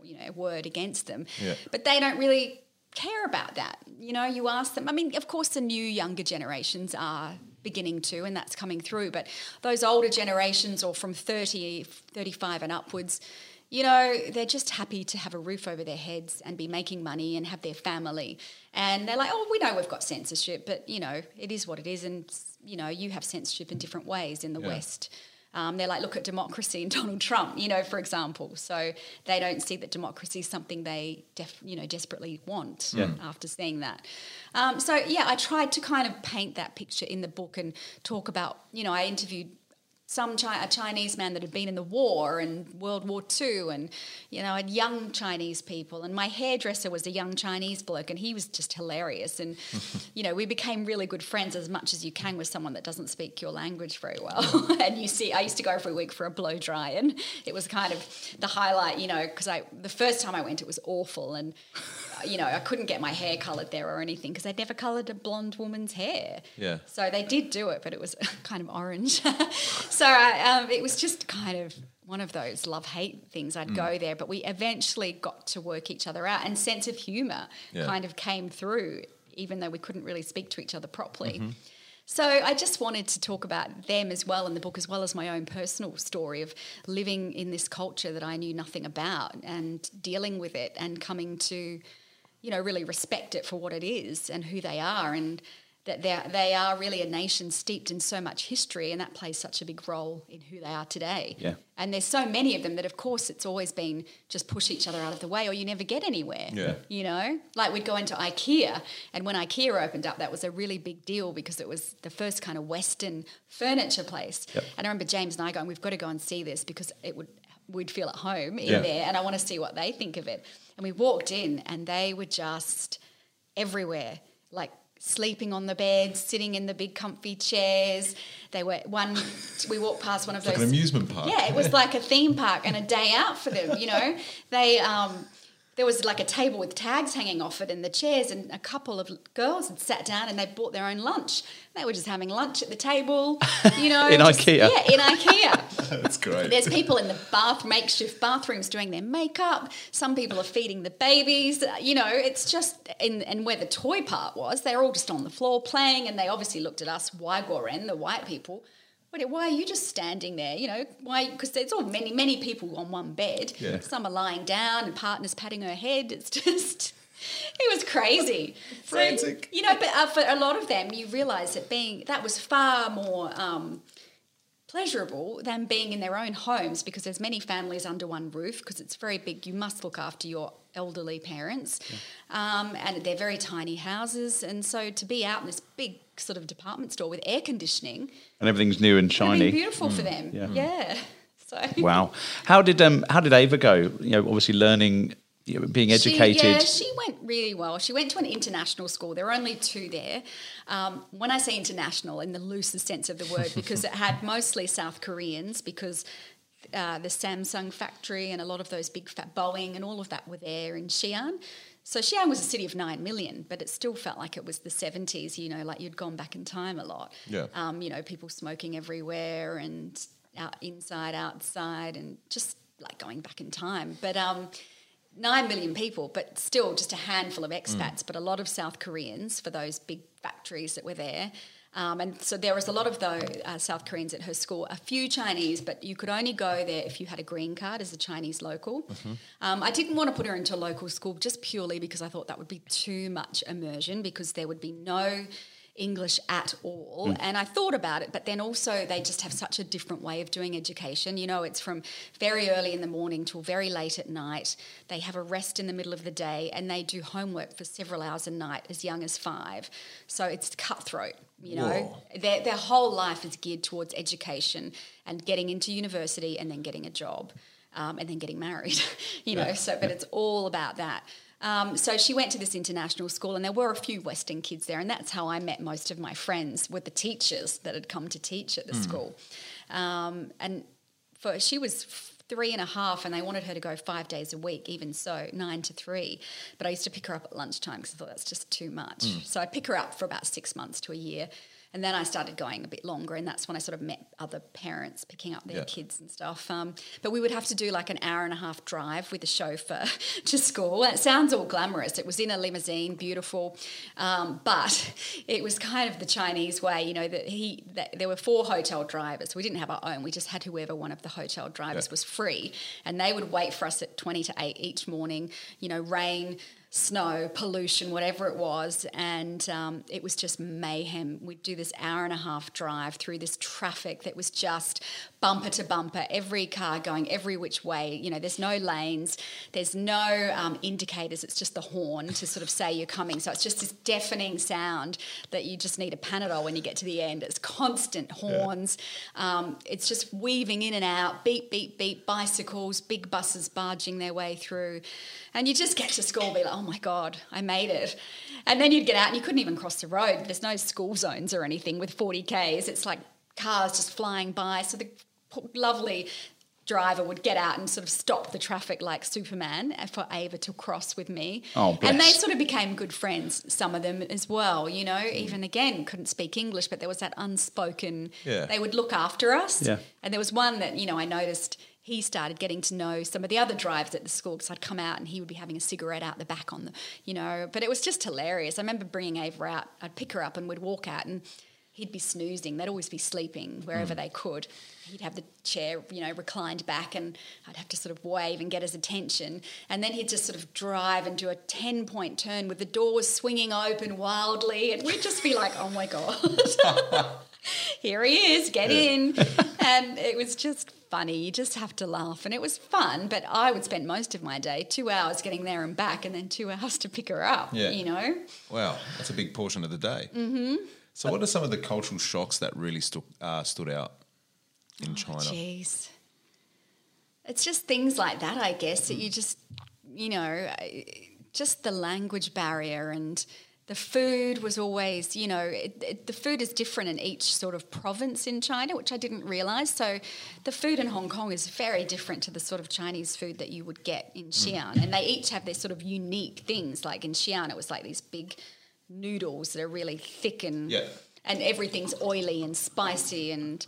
you know, word against them. Yeah. But they don't really care about that. You know, you ask them. I mean, of course, the new younger generations are beginning to, and that's coming through. But those older generations, or from 30, 35 and upwards. You know, they're just happy to have a roof over their heads and be making money and have their family. And they're like, oh, we know we've got censorship, but, you know, it is what it is. And, you know, you have censorship in different ways in the Yeah. West. Um, they're like, look at democracy and Donald Trump, you know, for example. So they don't see that democracy is something they, def, you know, desperately want Yeah. after seeing that. Um, so yeah, I tried to kind of paint that picture in the book and talk about, you know, I interviewed some Chi- a Chinese man that had been in the war and World War II, and you know, and young Chinese people. And my hairdresser was a young Chinese bloke, and he was just hilarious. And you know, we became really good friends as much as you can with someone that doesn't speak your language very well. and you see, I used to go every week for a blow dry, and it was kind of the highlight, you know, because I the first time I went, it was awful, and you know, I couldn't get my hair coloured there or anything because they'd never coloured a blonde woman's hair. Yeah. So they did do it, but it was kind of orange. So I, um, it was just kind of one of those love hate things. I'd go mm. there, but we eventually got to work each other out, and sense of humour Yeah. kind of came through, even though we couldn't really speak to each other properly. Mm-hmm. So I just wanted to talk about them as well in the book, as well as my own personal story of living in this culture that I knew nothing about and dealing with it and coming to, you know, really respect it for what it is and who they are and that they they are really a nation steeped in so much history and that plays such a big role in who they are today. Yeah. And there's so many of them that, of course, it's always been just push each other out of the way or you never get anywhere. Yeah. You know, like we'd go into IKEA, and when IKEA opened up, that was a really big deal because it was the first kind of Western furniture place. Yep. And I remember James and I going, "We've got to go and see this because it would we'd feel at home in Yeah. there, and I want to see what they think of it. And we walked in, and they were just everywhere, like sleeping on the beds, sitting in the big comfy chairs. They were one. We walked past one of like those an amusement park. Yeah, it was like a theme park and a day out for them. You know, they um, there was like a table with tags hanging off it and the chairs, and a couple of girls had sat down and they bought their own lunch. They were just having lunch at the table. You know, In just- IKEA. Yeah, in IKEA. That's great. There's people in the bath makeshift bathrooms doing their makeup. Some people are feeding the babies. Uh, You know, it's just in and where the toy part was, they're all just on the floor playing, and they obviously looked at us, Waigwaran, the white people. Why are you just standing there? You know, why? Because there's all many, many people on one bed. Yeah. Some are lying down, and partners patting her head. It's just. It was crazy. So, Frantic. you know, but uh, for a lot of them, you realise that being that was far more um, pleasurable than being in their own homes because there's many families under one roof because it's very big. You must look after your elderly parents, um, and they're very tiny houses. And so to be out in this big sort of department store with air conditioning, and everything's new and would have been shiny. beautiful for them. Yeah. Yeah. So Wow. How did um how did Ava go? You know, obviously learning, you know, being educated. She, yeah, she went really well. She went to an international school. There were only two there. Um, when I say international, in the loosest sense of the word, because it had mostly South Koreans, because uh, the Samsung factory and a lot of those big fat Boeing and all of that were there in Xi'an. So Xi'an was a city of nine million, but it still felt like it was the 70s, you know, like you'd gone back in time a lot. Yeah. Um, you know, people smoking everywhere and out inside, outside, and just like going back in time. But um, nine million people, but still just a handful of expats, but a lot of South Koreans for those big factories that were there. Um, and so there was a lot of uh, South Koreans at her school, a few Chinese, but you could only go there if you had a green card as a Chinese local. Um, I didn't want to put her into local school just purely because I thought that would be too much immersion because there would be no English at all. And I thought about it, but then also they just have such a different way of doing education. You know, it's from very early in the morning till very late at night. They have a rest in the middle of the day and they do homework for several hours a night as young as five. So it's cutthroat. You know, their, their whole life is geared towards education and getting into university and then getting a job um, and then getting married, you know. So, but it's all about that. Um, so she went to this international school, and there were a few Western kids there, and that's how I met most of my friends with the teachers that had come to teach at the school. Um, and for she was three and a half, and they wanted her to go five days a week, even so, nine to three. But I used to pick her up at lunchtime because I thought that's just too much. So I pick her up for about six months to a year. And then I started going a bit longer, and that's when I sort of met other parents picking up their Yeah. kids and stuff. Um, but we would have to do like an hour and a half drive with a chauffeur to school. It sounds all glamorous. It was in a limousine, beautiful, um, but it was kind of the Chinese way. You know that he that there were four hotel drivers. We didn't have our own. We just had whoever one of the hotel drivers Yeah. was free, and they would wait for us at twenty to eight each morning. You know, rain. Snow, pollution, whatever it was, and um, it was just mayhem. We'd do this hour and a half drive through this traffic that was just bumper to bumper, every car going every which way. You know, there's no lanes, there's no um, indicators. It's just the horn to sort of say you're coming. So it's just this deafening sound that you just need a Panadol when you get to the end. It's constant horns. Um, it's just weaving in and out, beep, beep, beep. Bicycles, big buses barging their way through, and you just get to school, be like, oh my god, I made it. And then you'd get out and you couldn't even cross the road. There's no school zones or anything with 40 k's. It's like cars just flying by. So the lovely driver would get out and sort of stop the traffic like Superman for Ava to cross with me. Oh, and they sort of became good friends, some of them as well, you know, mm. even again, couldn't speak English, but there was that unspoken, Yeah. they would look after us. Yeah. And there was one that, you know, I noticed he started getting to know some of the other drivers at the school because I'd come out and he would be having a cigarette out the back on the, you know, but it was just hilarious. I remember bringing Ava out, I'd pick her up and we'd walk out and he'd be snoozing. They'd always be sleeping wherever mm. they could. He'd have the chair, you know, reclined back and I'd have to sort of wave and get his attention. And then he'd just sort of drive and do a 10 point turn with the doors swinging open wildly. And we'd just be like, oh my God. Here he is, get in. and it was just funny. You just have to laugh. And it was fun, but I would spend most of my day two hours getting there and back and then two hours to pick her up, Yeah. you know? Wow, that's a big portion of the day. Mm-hmm. So, what are some of the cultural shocks that really stu- uh, stood out in China? Jeez. it's just things like that, I guess, that you just, you know, just the language barrier and the food was always, you know, it, it, the food is different in each sort of province in China, which I didn't realize. So the food in Hong Kong is very different to the sort of Chinese food that you would get in mm. Xi'an. And they each have their sort of unique things. Like in Xi'an, it was like these big noodles that are really thick and Yeah. and everything's oily and spicy and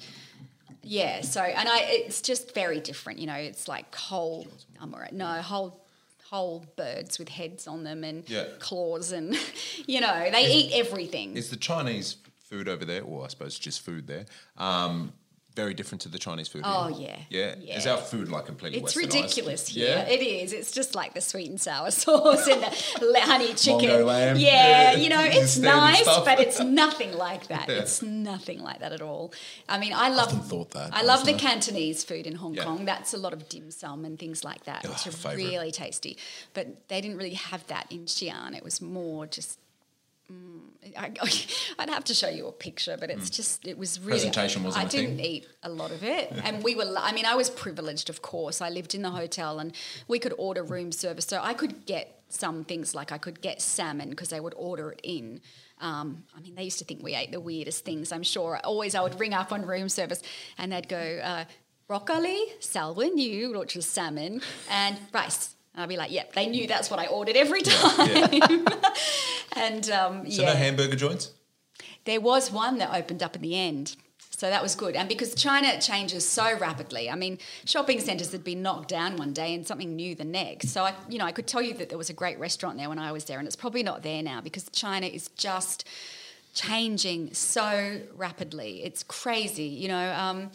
yeah so and i it's just very different you know it's like whole i'm all right no whole whole birds with heads on them and Yeah. claws and you know they eat everything Is the Chinese food over there, or I suppose just food there, um, very different to the Chinese food? Oh, here? yeah. yeah. Yeah. Is our food like completely? it's ridiculous here. Yeah. It is. It's just like the sweet and sour sauce and the honey chicken. Yeah, Yeah, you know, it's nice, but it's nothing like that. Yeah. It's nothing like that at all. I mean, I love. often thought that, I love the. Cantonese food in Hong. Kong. That's a lot of dim sum and things like that, Oh, which are favourite. really tasty. But they didn't really have that in Xi'an. It was more just. Mm, I, I'd have to show you a picture, but it's just it was really. Presentation wasn't I didn't eat a lot of it, and we were. I mean, I was privileged, of course. I lived in the hotel, and we could order room service, so I could get some things like I could get salmon because they would order it in. Um, I mean, they used to think we ate the weirdest things. I'm sure. Always, I would ring up on room service, and they'd go uh, broccoli, salwin yu, which was salmon, and rice. And I'd be like, "Yep." They knew that's what I ordered every time. and um, So yeah, no hamburger joints. there was one that opened up in the end. So that was good. And because China changes so rapidly, I mean, shopping centres had been knocked down one day and something new the next. So I, you know, I could tell you that there was a great restaurant there when I was there, and it's probably not there now because China is just changing so rapidly. It's crazy, you know. Um,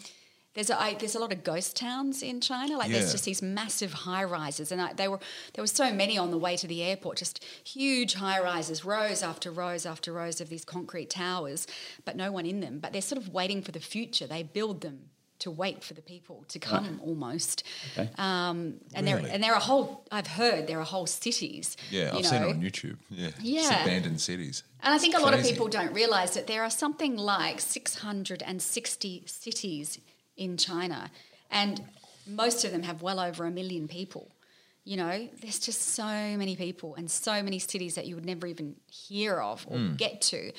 there's a, I, there's a lot of ghost towns in China. Like Yeah. there's just these massive high rises, and I, they were there were so many on the way to the airport. Just huge high rises, rows after rows after rows of these concrete towers, but no one in them. But they're sort of waiting for the future. They build them to wait for the people to come almost. Okay. Um, and there Really? and there are whole. I've heard there are whole cities. Yeah, I've seen it on YouTube. Yeah, Yeah. abandoned cities. And I think a lot of people don't realize that there are something like 660 cities in China, and most of them have well over a million people. You know, there's just so many people and so many cities that you would never even hear of or mm. get to.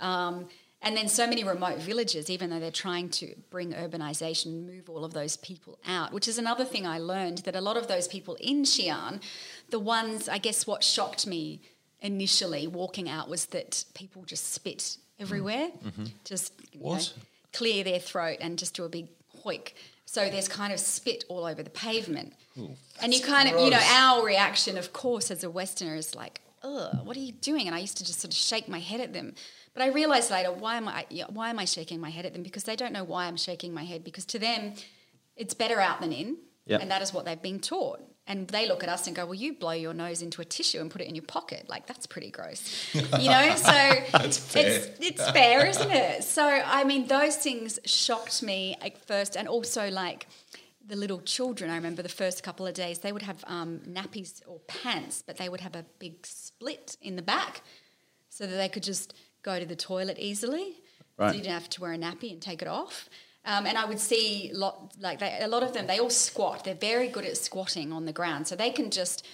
Um, and then so many remote villages, even though they're trying to bring urbanization, move all of those people out, which is another thing I learned that a lot of those people in Xi'an, the ones, I guess what shocked me initially walking out was that people just spit mm. everywhere, mm-hmm. just you know, What? clear their throat and just do a big hoik. So there's kind of spit all over the pavement. and you kind of, you know, our reaction, of course, as a Westerner is like, ugh, what are you doing? And I used to just sort of shake my head at them. But I realized later, why am I, why am I shaking my head at them? Because they don't know why I'm shaking my head. Because to them, it's better out than in. Yep. And that is what they've been taught. And they look at us and go, well, you blow your nose into a tissue and put it in your pocket. Like, that's pretty gross. You know? So fair. It's, it's fair, isn't it? So, I mean, those things shocked me at first. And also, like, the little children, I remember the first couple of days, they would have um, nappies or pants, but they would have a big split in the back so that they could just go to the toilet easily. Right. So you didn't have to wear a nappy and take it off. Um, and I would see lot like they, a lot of them. They all squat. They're very good at squatting on the ground, so they can just,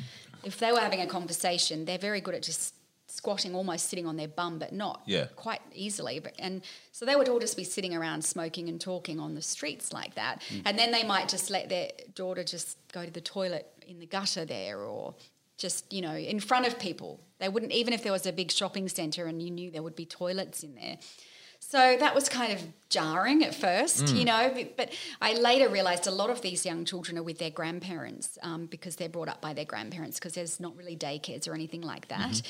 if they were having a conversation, they're very good at just squatting, almost sitting on their bum, but not Yeah. quite easily. But and so they would all just be sitting around smoking and talking on the streets like that. And then they might just let their daughter just go to the toilet in the gutter there, or just you know in front of people. They wouldn't even if there was a big shopping centre and you knew there would be toilets in there. So that was kind of jarring at first, you know. But, I later realised a lot of these young children are with their grandparents um, because they're brought up by their grandparents because there's not really daycares or anything like that.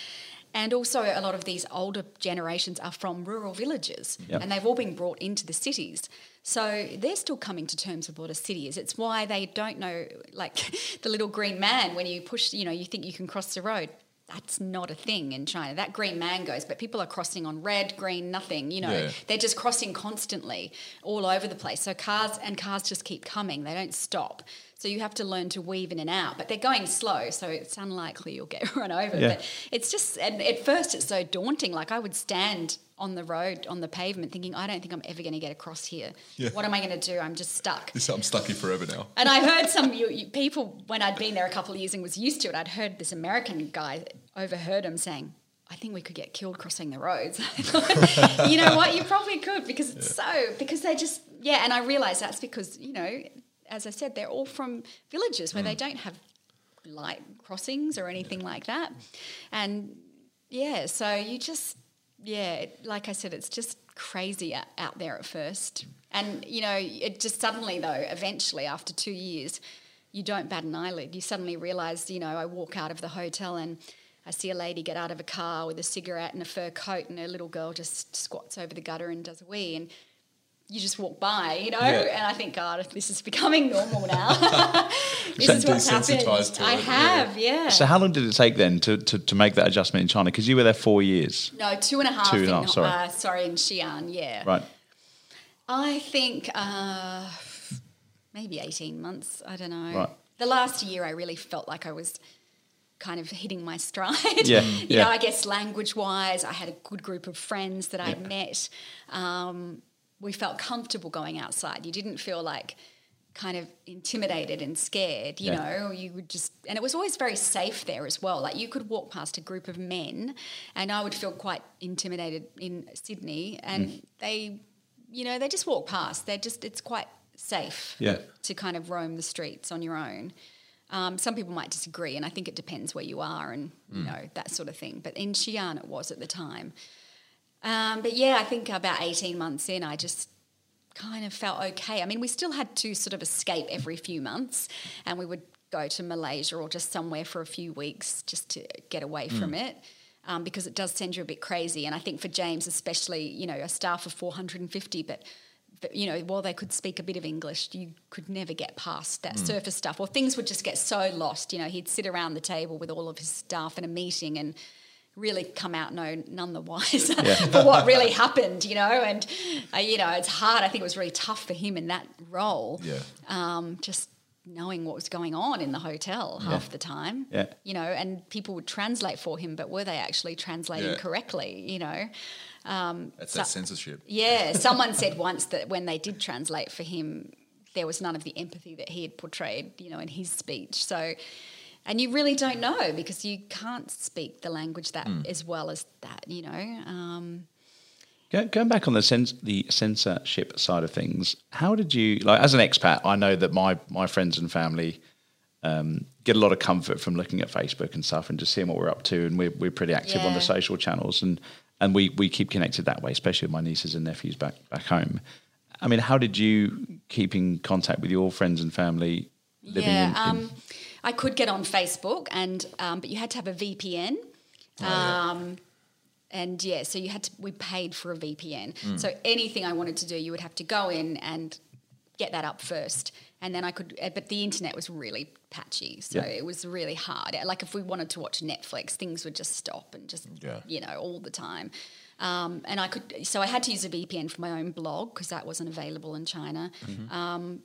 And also, a lot of these older generations are from rural villages Yep. and they've all been brought into the cities. So they're still coming to terms with what a city is. It's why they don't know, like the little green man, when you push, you know, you think you can cross the road. That's not a thing in China. That green man goes, but people are crossing on red, green, nothing. You know, Yeah. they're just crossing constantly all over the place. So cars and cars just keep coming. They don't stop. So you have to learn to weave in and out. But they're going slow, so it's unlikely you'll get run over. Yeah. But it's just and at first it's so daunting. Like I would stand on the road, on the pavement, thinking, I don't think I'm ever going to get across here. Yeah. What am I going to do? I'm just stuck. I'm stuck here forever now. And I heard some you, you, people when I'd been there a couple of years and was used to it. I'd heard this American guy overheard him saying, "I think we could get killed crossing the roads." You know what? You probably could because it's so because they just yeah. And I realised that's because you know, as I said, they're all from villages where they mm. don't have light crossings or anything like that, and yeah. So you just yeah, like I said, it's just crazy out there at first. And, you know, it just suddenly, though, eventually, after two years, you don't bat an eyelid. You suddenly realise, you know, I walk out of the hotel and I see a lady get out of a car with a cigarette and a fur coat, and her little girl just squats over the gutter and does a wee. And you just walk by, you know, Yeah. and I think, God, this is becoming normal now. this is what's happened. To I it, yeah. have, yeah. So how long did it take then to, to, to make that adjustment in China? Because you were there four years, no, two and a half. Two and a in, sorry. Uh, sorry, in Xi'an, yeah. right? I think uh, maybe 18 months. I don't know. Right. The last year, I really felt like I was kind of hitting my stride. Yeah, you yeah. know, I guess language wise, I had a good group of friends that I'd Yeah. met. Um, we felt comfortable going outside. You didn't feel like kind of intimidated and scared, you Yeah. know, you would just, and it was always very safe there as well. Like you could walk past a group of men, and I would feel quite intimidated in Sydney, and Mm. they, you know, they just walk past. They're just, it's quite safe Yeah. to kind of roam the streets on your own. Um, some people might disagree, and I think it depends where you are and you know that sort of thing. But in Xi'an, it was at the time. Um, but yeah, I think about eighteen months in, I just kind of felt okay. I mean, we still had to sort of escape every few months, and we would go to Malaysia or just somewhere for a few weeks just to get away from it. Um, because it does send you a bit crazy, and I think for James especially, you know, a staff of 450, but but you know, while they could speak a bit of English, you could never get past that surface stuff, or things would just get so lost. You know, he'd sit around the table with all of his staff in a meeting and really come out no none the wiser for what really happened. You know, and uh, you know, it's hard. I think it was really tough for him in that role. Yeah. Um, just knowing what was going on in the hotel half the time. Yeah. You know, and people would translate for him, but were they actually translating Yeah. correctly? You know. That's So- that censorship. Yeah, someone said once that when they did translate for him, there was none of the empathy that he had portrayed, you know, in his speech. So, and you really don't know because you can't speak the language that as well as that, you know. Um, Go- Going back on the cens- the censorship side of things, how did you like as an expat? I know that my my friends and family um, get a lot of comfort from looking at Facebook and stuff and just seeing what we're up to, and we're we're pretty active on the social channels, and and we we keep connected that way, especially with my nieces and nephews back back home. I mean, how did you keep in contact with your friends and family living yeah, in? in um, I could get on Facebook, and um, but you had to have a VPN. um, and yeah, so you had to. We paid for a VPN. So anything I wanted to do, you would have to go in and get that up first, and then I could. uh, But the internet was really patchy, so Yeah. it was really hard. Like if we wanted to watch Netflix, things would just stop and just Yeah. you know all the time. Um, and I could, so I had to use a VPN for my own blog because that wasn't available in China. Um,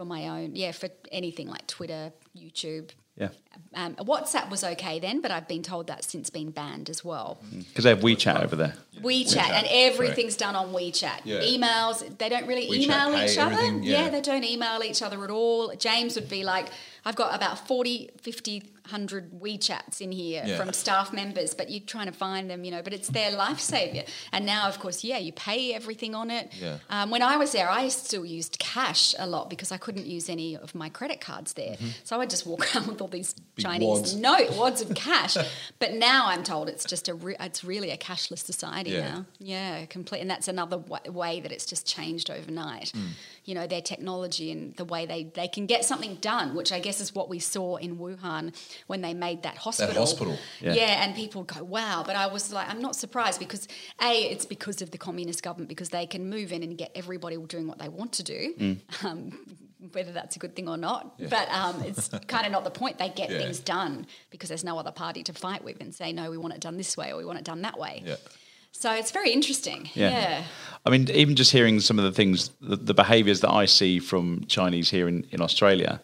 for my own, yeah, for anything like Twitter, YouTube. yeah, Um, WhatsApp was okay then, but I've been told that's since been banned as well. because they have WeChat over there. WeChat, WeChat, and everything's done on WeChat. Yeah. Emails, they don't really WeChat email Pay, each other. Yeah. yeah. they don't email each other at all. James would be like, I've got about 40, 50, 100 WeChats in here Yeah. from staff members, but you're trying to find them, you know, but it's their lifesaver. And now, of course, yeah, you pay everything on it. Yeah. Um, when I was there, I still used cash a lot because I couldn't use any of my credit cards there. So I would just walk around with all these Chinese wads. note wads of cash. but now I'm told it's just a re- it's really a cashless society Yeah. now. Yeah, complete. And that's another w- way that it's just changed overnight. Mm. You know, their technology and the way they, they can get something done, which I guess is what we saw in Wuhan when they made that hospital. That hospital. Yeah. Yeah. and people go, wow. But I was like, I'm not surprised because A, it's because of the communist government because they can move in and get everybody doing what they want to do. Mm. Um, whether that's a good thing or not. But um, it's kind of not the point. They get Yeah. things done because there's no other party to fight with and say, no, we want it done this way or we want it done that way. Yeah. So it's very interesting. Yeah. Yeah. I mean, even just hearing some of the things, the, the behaviours that I see from Chinese here in, in Australia,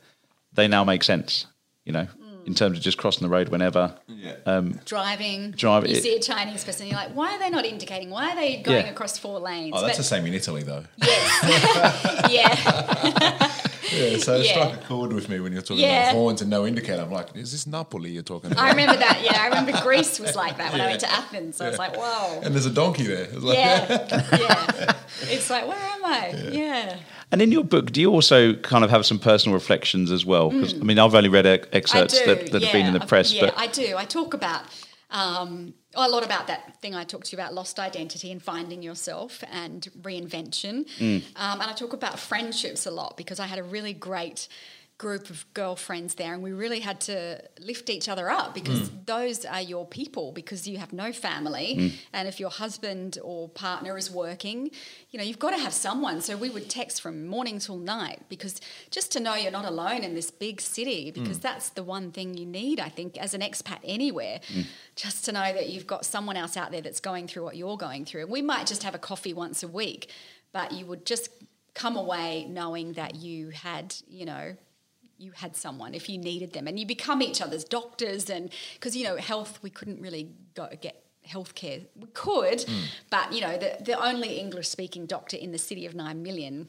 they now make sense. You know, in mm. terms of just crossing the road whenever. Yeah. Um, driving. Drive- You it- see a Chinese person, you're like, why are they not indicating? Why are they going Yeah. across four lanes? Oh, that's But- the same in Italy, though. Yeah. Yeah, Yeah, so it Yeah. struck a chord with me when you're talking Yeah. about horns and no indicator. I'm like, is this Napoli you're talking about? I remember that. Yeah, I remember Greece was like that when I went to Athens. I was like, whoa. and there's a donkey there. It's like, Yeah, yeah. It's like, where am I? Yeah. And in your book, do you also kind of have some personal reflections as well? Because I mean, I've only read excerpts Mm. Do, that, that have been in the press, Yeah, but I do. I talk about um, a lot about that thing I talked to you about lost identity and finding yourself and reinvention. Mm. Um, and I talk about friendships a lot because I had a really great group of girlfriends there and we really had to lift each other up because Mm. those are your people because you have no family. Mm. and if your husband or partner is working you know you've got to have someone. So we would text from morning till night because just to know you're not alone in this big city because that's the one thing you need i think as an expat anywhere just to know that you've got someone else out there that's going through what you're going through. We might just have a coffee once a week but you would just come away knowing that you had you know you had someone if you needed them and you become each other's doctors and because you know health we couldn't really go get healthcare. We could hmm. but you know the, the only english speaking doctor in the city of 9 million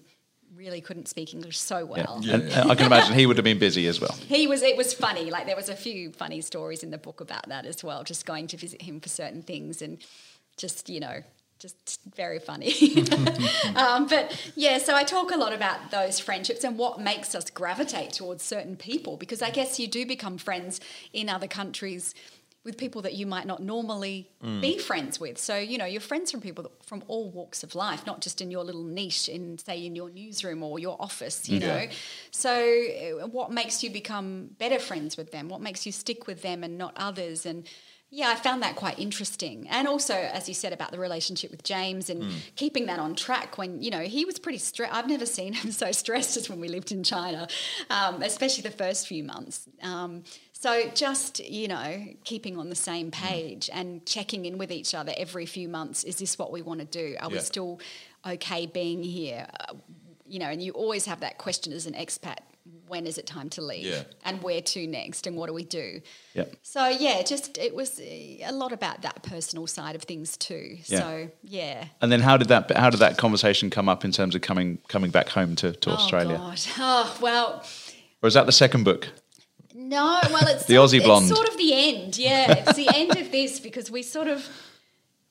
really couldn't speak english so well. And, and I can imagine he would have been busy as well. he was it was funny like there was a few funny stories in the book about that as well just going to visit him for certain things and just you know just very funny. Um, but yeah so i talk a lot about those friendships and what makes us gravitate towards certain people because i guess you do become friends in other countries with people that you might not normally be friends with. So you know you're friends from people that- from all walks of life not just in your little niche in say in your newsroom or your office you know. So uh, what makes you become better friends with them? What makes you stick with them and not others? And yeah, I found that quite interesting. And also, as you said about the relationship with James and keeping that on track when, you know, he was pretty stressed. I've never seen him so stressed as when we lived in China, um, especially the first few months. Um, so just, you know, keeping on the same page and checking in with each other every few months. Is this what we want to do? Are we still okay being here? Uh, you know, and you always have that question as an expat when is it time to leave? Yeah. And where to next? And what do we do? Yep. So yeah, just it was uh, a lot about that personal side of things too. Yeah. So yeah. And then how did that how did that conversation come up in terms of coming coming back home to, to Australia? Oh God. Oh well. Or is that the second book? No, well, it's The sort- Aussie blonde. It's sort of the end. Yeah, it's the end of this because we sort of,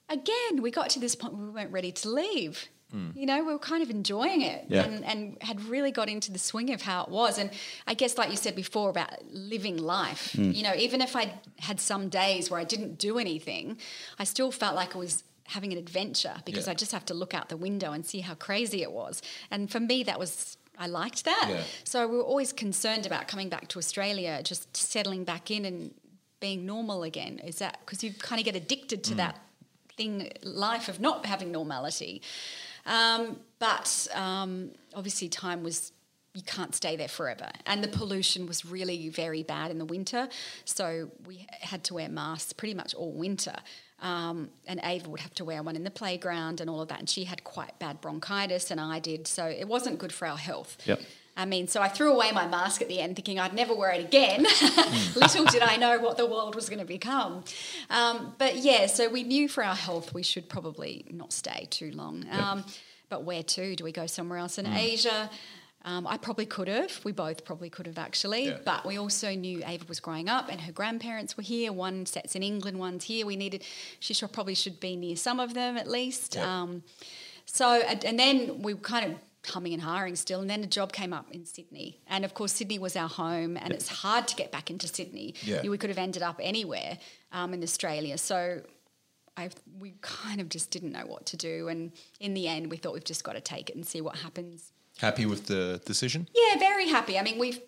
again, we got to this point where we weren't ready to leave. Mm. You know, we were kind of enjoying it Yeah. and, and had really got into the swing of how it was. And I guess, like you said before, about living life, mm. you know, even if I had some days where I didn't do anything, I still felt like I was having an adventure because Yeah. I just have to look out the window and see how crazy it was. And for me, that was. I liked that. Yeah. So we were always concerned about coming back to Australia, just settling back in and being normal again. Is that because you kind of get addicted to mm. that thing, life of not having normality? Um, but um, obviously, time was. You can't stay there forever. And the pollution was really very bad in the winter. So we had to wear masks pretty much all winter. Um, and Ava would have to wear one in the playground and all of that. And she had quite bad bronchitis, and I did. So it wasn't good for our health. Yep. I mean, so I threw away my mask at the end, thinking I'd never wear it again. Little did I know what the world was going to become. Um, but yeah, so we knew for our health we should probably not stay too long. Um, but where to? Do we go somewhere else in Asia? Um, I probably could have. We both probably could have actually. Yeah. But we also knew Ava was growing up and her grandparents were here. One set's in England, one's here. We needed, she should, probably should be near some of them at least. Yeah. Um, so, and then we kind of humming and hiring still. And then a job came up in Sydney. And of course, Sydney was our home, and it's hard to get back into Sydney. Yeah. We could have ended up anywhere um, in Australia. So, I, we kind of just didn't know what to do. And in the end, we thought we've just got to take it and see what happens. Happy with the decision? Yeah, very happy. I mean, we've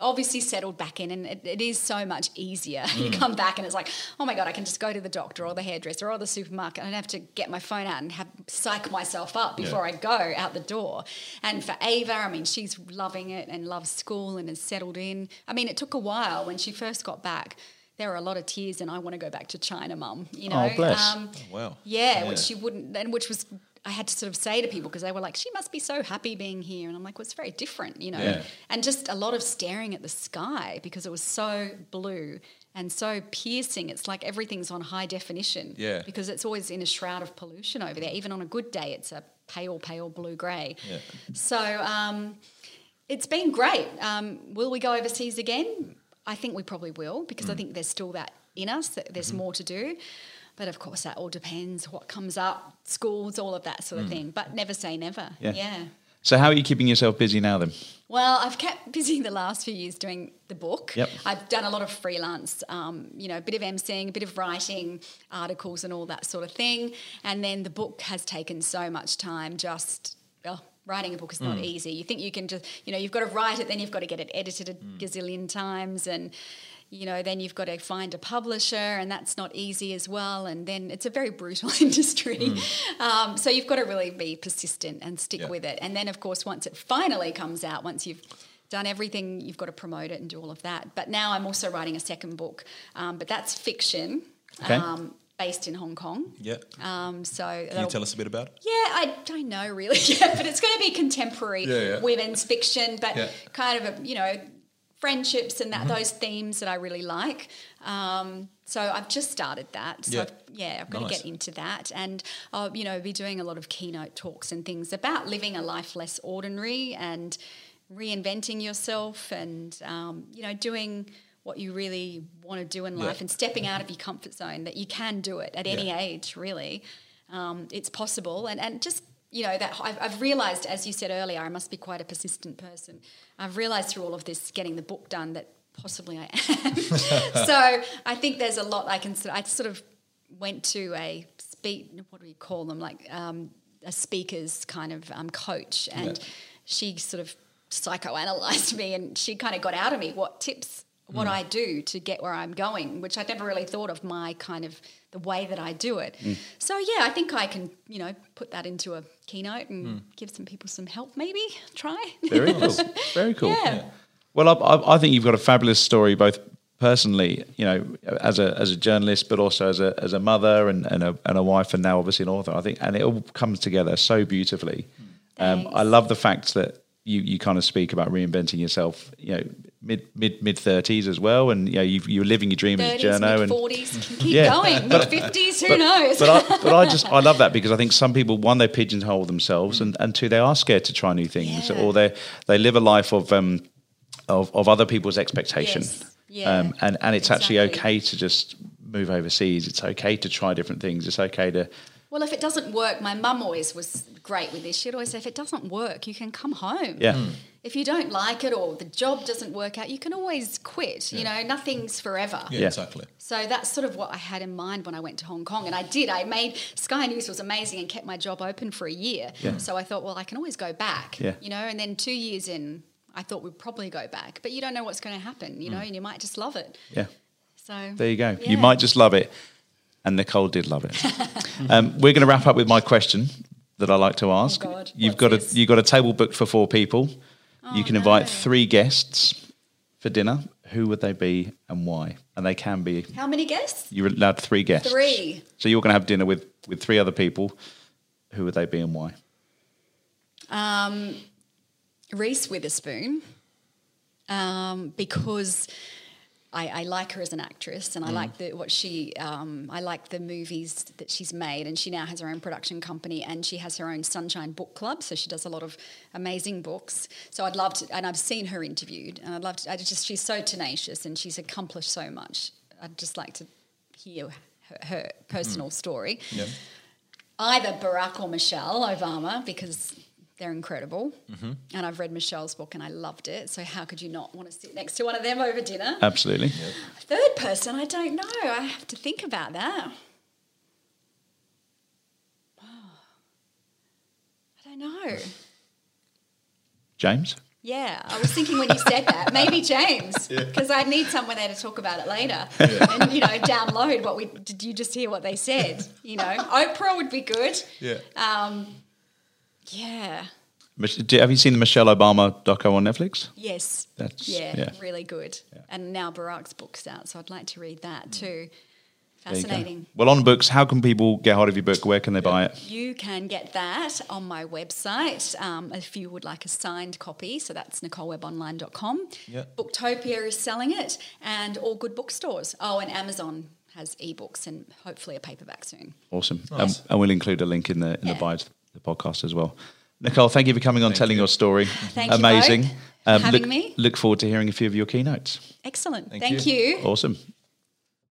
obviously settled back in, and it, it is so much easier. You come back, and it's like, oh my god, I can just go to the doctor or the hairdresser or the supermarket. I don't have to get my phone out and have psych myself up before I go out the door. And for Ava, I mean, she's loving it and loves school and has settled in. I mean, it took a while when she first got back. There were a lot of tears, and I want to go back to China, Mum. You know, Oh, bless. Um, wow. yeah, Yeah. which she wouldn't, and which was I had to sort of say to people because they were like, she must be so happy being here. And I'm like, well, it's very different, you know. Yeah. And just a lot of staring at the sky because it was so blue and so piercing. It's like everything's on high definition. Yeah. Because it's always in a shroud of pollution over there. Even on a good day, it's a pale, pale blue grey. Yeah. So um, it's been great. Um, will we go overseas again? I think we probably will because Mm. I think there's still that in us, that Mm-hmm. there's more to do. But of course, that all depends what comes up, schools, all of that sort of thing. But never say never. Mm. Yeah. yeah. So how are you keeping yourself busy now then? Well, I've kept busy the last few years doing the book. Yep. I've done a lot of freelance, um, you know, a bit of emceeing, a bit of writing, articles, and all that sort of thing. And then the book has taken so much time. Just oh, writing a book is not easy. You think you can just, you know, you've got to write it, then you've got to get it edited a gazillion times, and you know, then you've got to find a publisher, and that's not easy as well. And then it's a very brutal industry. Um, so you've got to really be persistent and stick Yeah. with it. And then, of course, once it finally comes out, once you've done everything, you've got to promote it and do all of that. But now I'm also writing a second book, um, but that's fiction. Okay. Um, based in Hong Kong. Yeah. Um, so Can you tell us a bit about it? yeah, I don't know really yet, but it's going to be contemporary Yeah, yeah. women's fiction, but Yeah. Kind of a, you know friendships and that those themes that I really like. Um, so I've just started that. So Yeah. I've, yeah, I've got to get into that, and I'll you know be doing a lot of keynote talks and things about living a life less ordinary and reinventing yourself, and um, you know doing. What you really want to do in Yeah. life and stepping out of your comfort zone, that you can do it at any age, really um, it's possible and, and just you know that I've, I've realized as you said earlier i must be quite a persistent person. I've realized through all of this getting the book done that possibly i am. So i think there's a lot i can sort i sort of went to a speak what do we call them? Like um, a speaker's kind of um, coach and Yeah. she sort of psychoanalyzed me and she kind of got out of me what tips what mm. I do to get where I'm going, which I'd never really thought of my kind of the way that I do it. Mm. So yeah, I think I can, you know, put that into a keynote and mm. give some people some help maybe. Try. Very cool. Very cool. Yeah. Well, I, I, I think you've got a fabulous story, both personally, you know, as a as a journalist, but also as a as a mother and, and a and a wife, and now obviously an author. I think, and it all comes together so beautifully. Um, I love the fact that you you kind of speak about reinventing yourself. You know, mid mid mid thirties as well, and you know, you you're living your dream as a journo, and 40s, can keep Yeah. going. Mid 50s, who knows? but I, but I just I love that because I think some people one they pigeonhole themselves and, and two they are scared to try new things Yeah. or they they live a life of um of, of other people's expectation Yes. Yeah. um and and it's actually okay to just move overseas it's okay to try different things it's okay to Well, if it doesn't work, my mum always was great with this. She'd always say, if it doesn't work, you can come home. yeah hmm. If you don't like it or the job doesn't work out, you can always quit. You know, nothing's forever. Yeah, Yeah. exactly. So that's sort of what I had in mind when I went to Hong Kong. And I did. I made Sky News was amazing and kept my job open for a year. Yeah. So I thought, well, I can always go back. Yeah. You know, and then two years in, I thought we'd probably go back. But you don't know what's going to happen, you hmm. know, and you might just love it. yeah So there you go yeah. you might just love it and Nicole did love it um, we're going to wrap up with my question that I like to ask Oh, you've What's got a you've got a table booked for four people you Oh, can invite no. three guests for dinner who would they be and why and they can be How many guests? You're allowed three guests. Three. So you're going to have dinner with with three other people. Who would they be and why? Um, Reese Witherspoon, um, because I, I like her as an actress, and I like the what she. Um, I like the movies that she's made, and she now has her own production company, and she has her own Sunshine Book Club. So she does a lot of amazing books. So I'd love to, and I've seen her interviewed, and I'd love to. I just she's so tenacious, and she's accomplished so much. I'd just like to hear her, her personal story Yeah. either Barack or Michelle Obama because they're incredible. Mm-hmm. And I've read Michelle's book and I loved it. So how could you not want to sit next to one of them over dinner? Absolutely. Third person, I don't know. I have to think about that. I don't know. James. Yeah, I was thinking when you said that, maybe James, because I need someone there to talk about it later, and you know, download what we did. You just hear what they said. You know, Oprah would be good. Yeah. Um, yeah. Have you seen the Michelle Obama doco on Netflix? Yes. That's- yeah, yeah. really good. And now Barack's book's out, so I'd like to read that too. There you go. Fascinating. Well, on books, how can people get hold of your book? Where can they buy it? You can get that on my website um, if you would like a signed copy. So that's NicoleWebOnline.com. Yeah. Booktopia is selling it, and all good bookstores. Oh, and Amazon has ebooks and hopefully a paperback soon. Awesome. Nice. Um, and we'll include a link in the in the bio to the podcast as well. Nicole, thank you for coming on, Thank telling you. your story. Thank you Amazing. both for um, having look, me. Look forward to hearing a few of your keynotes. Excellent. Thank Thank, you. you. Awesome.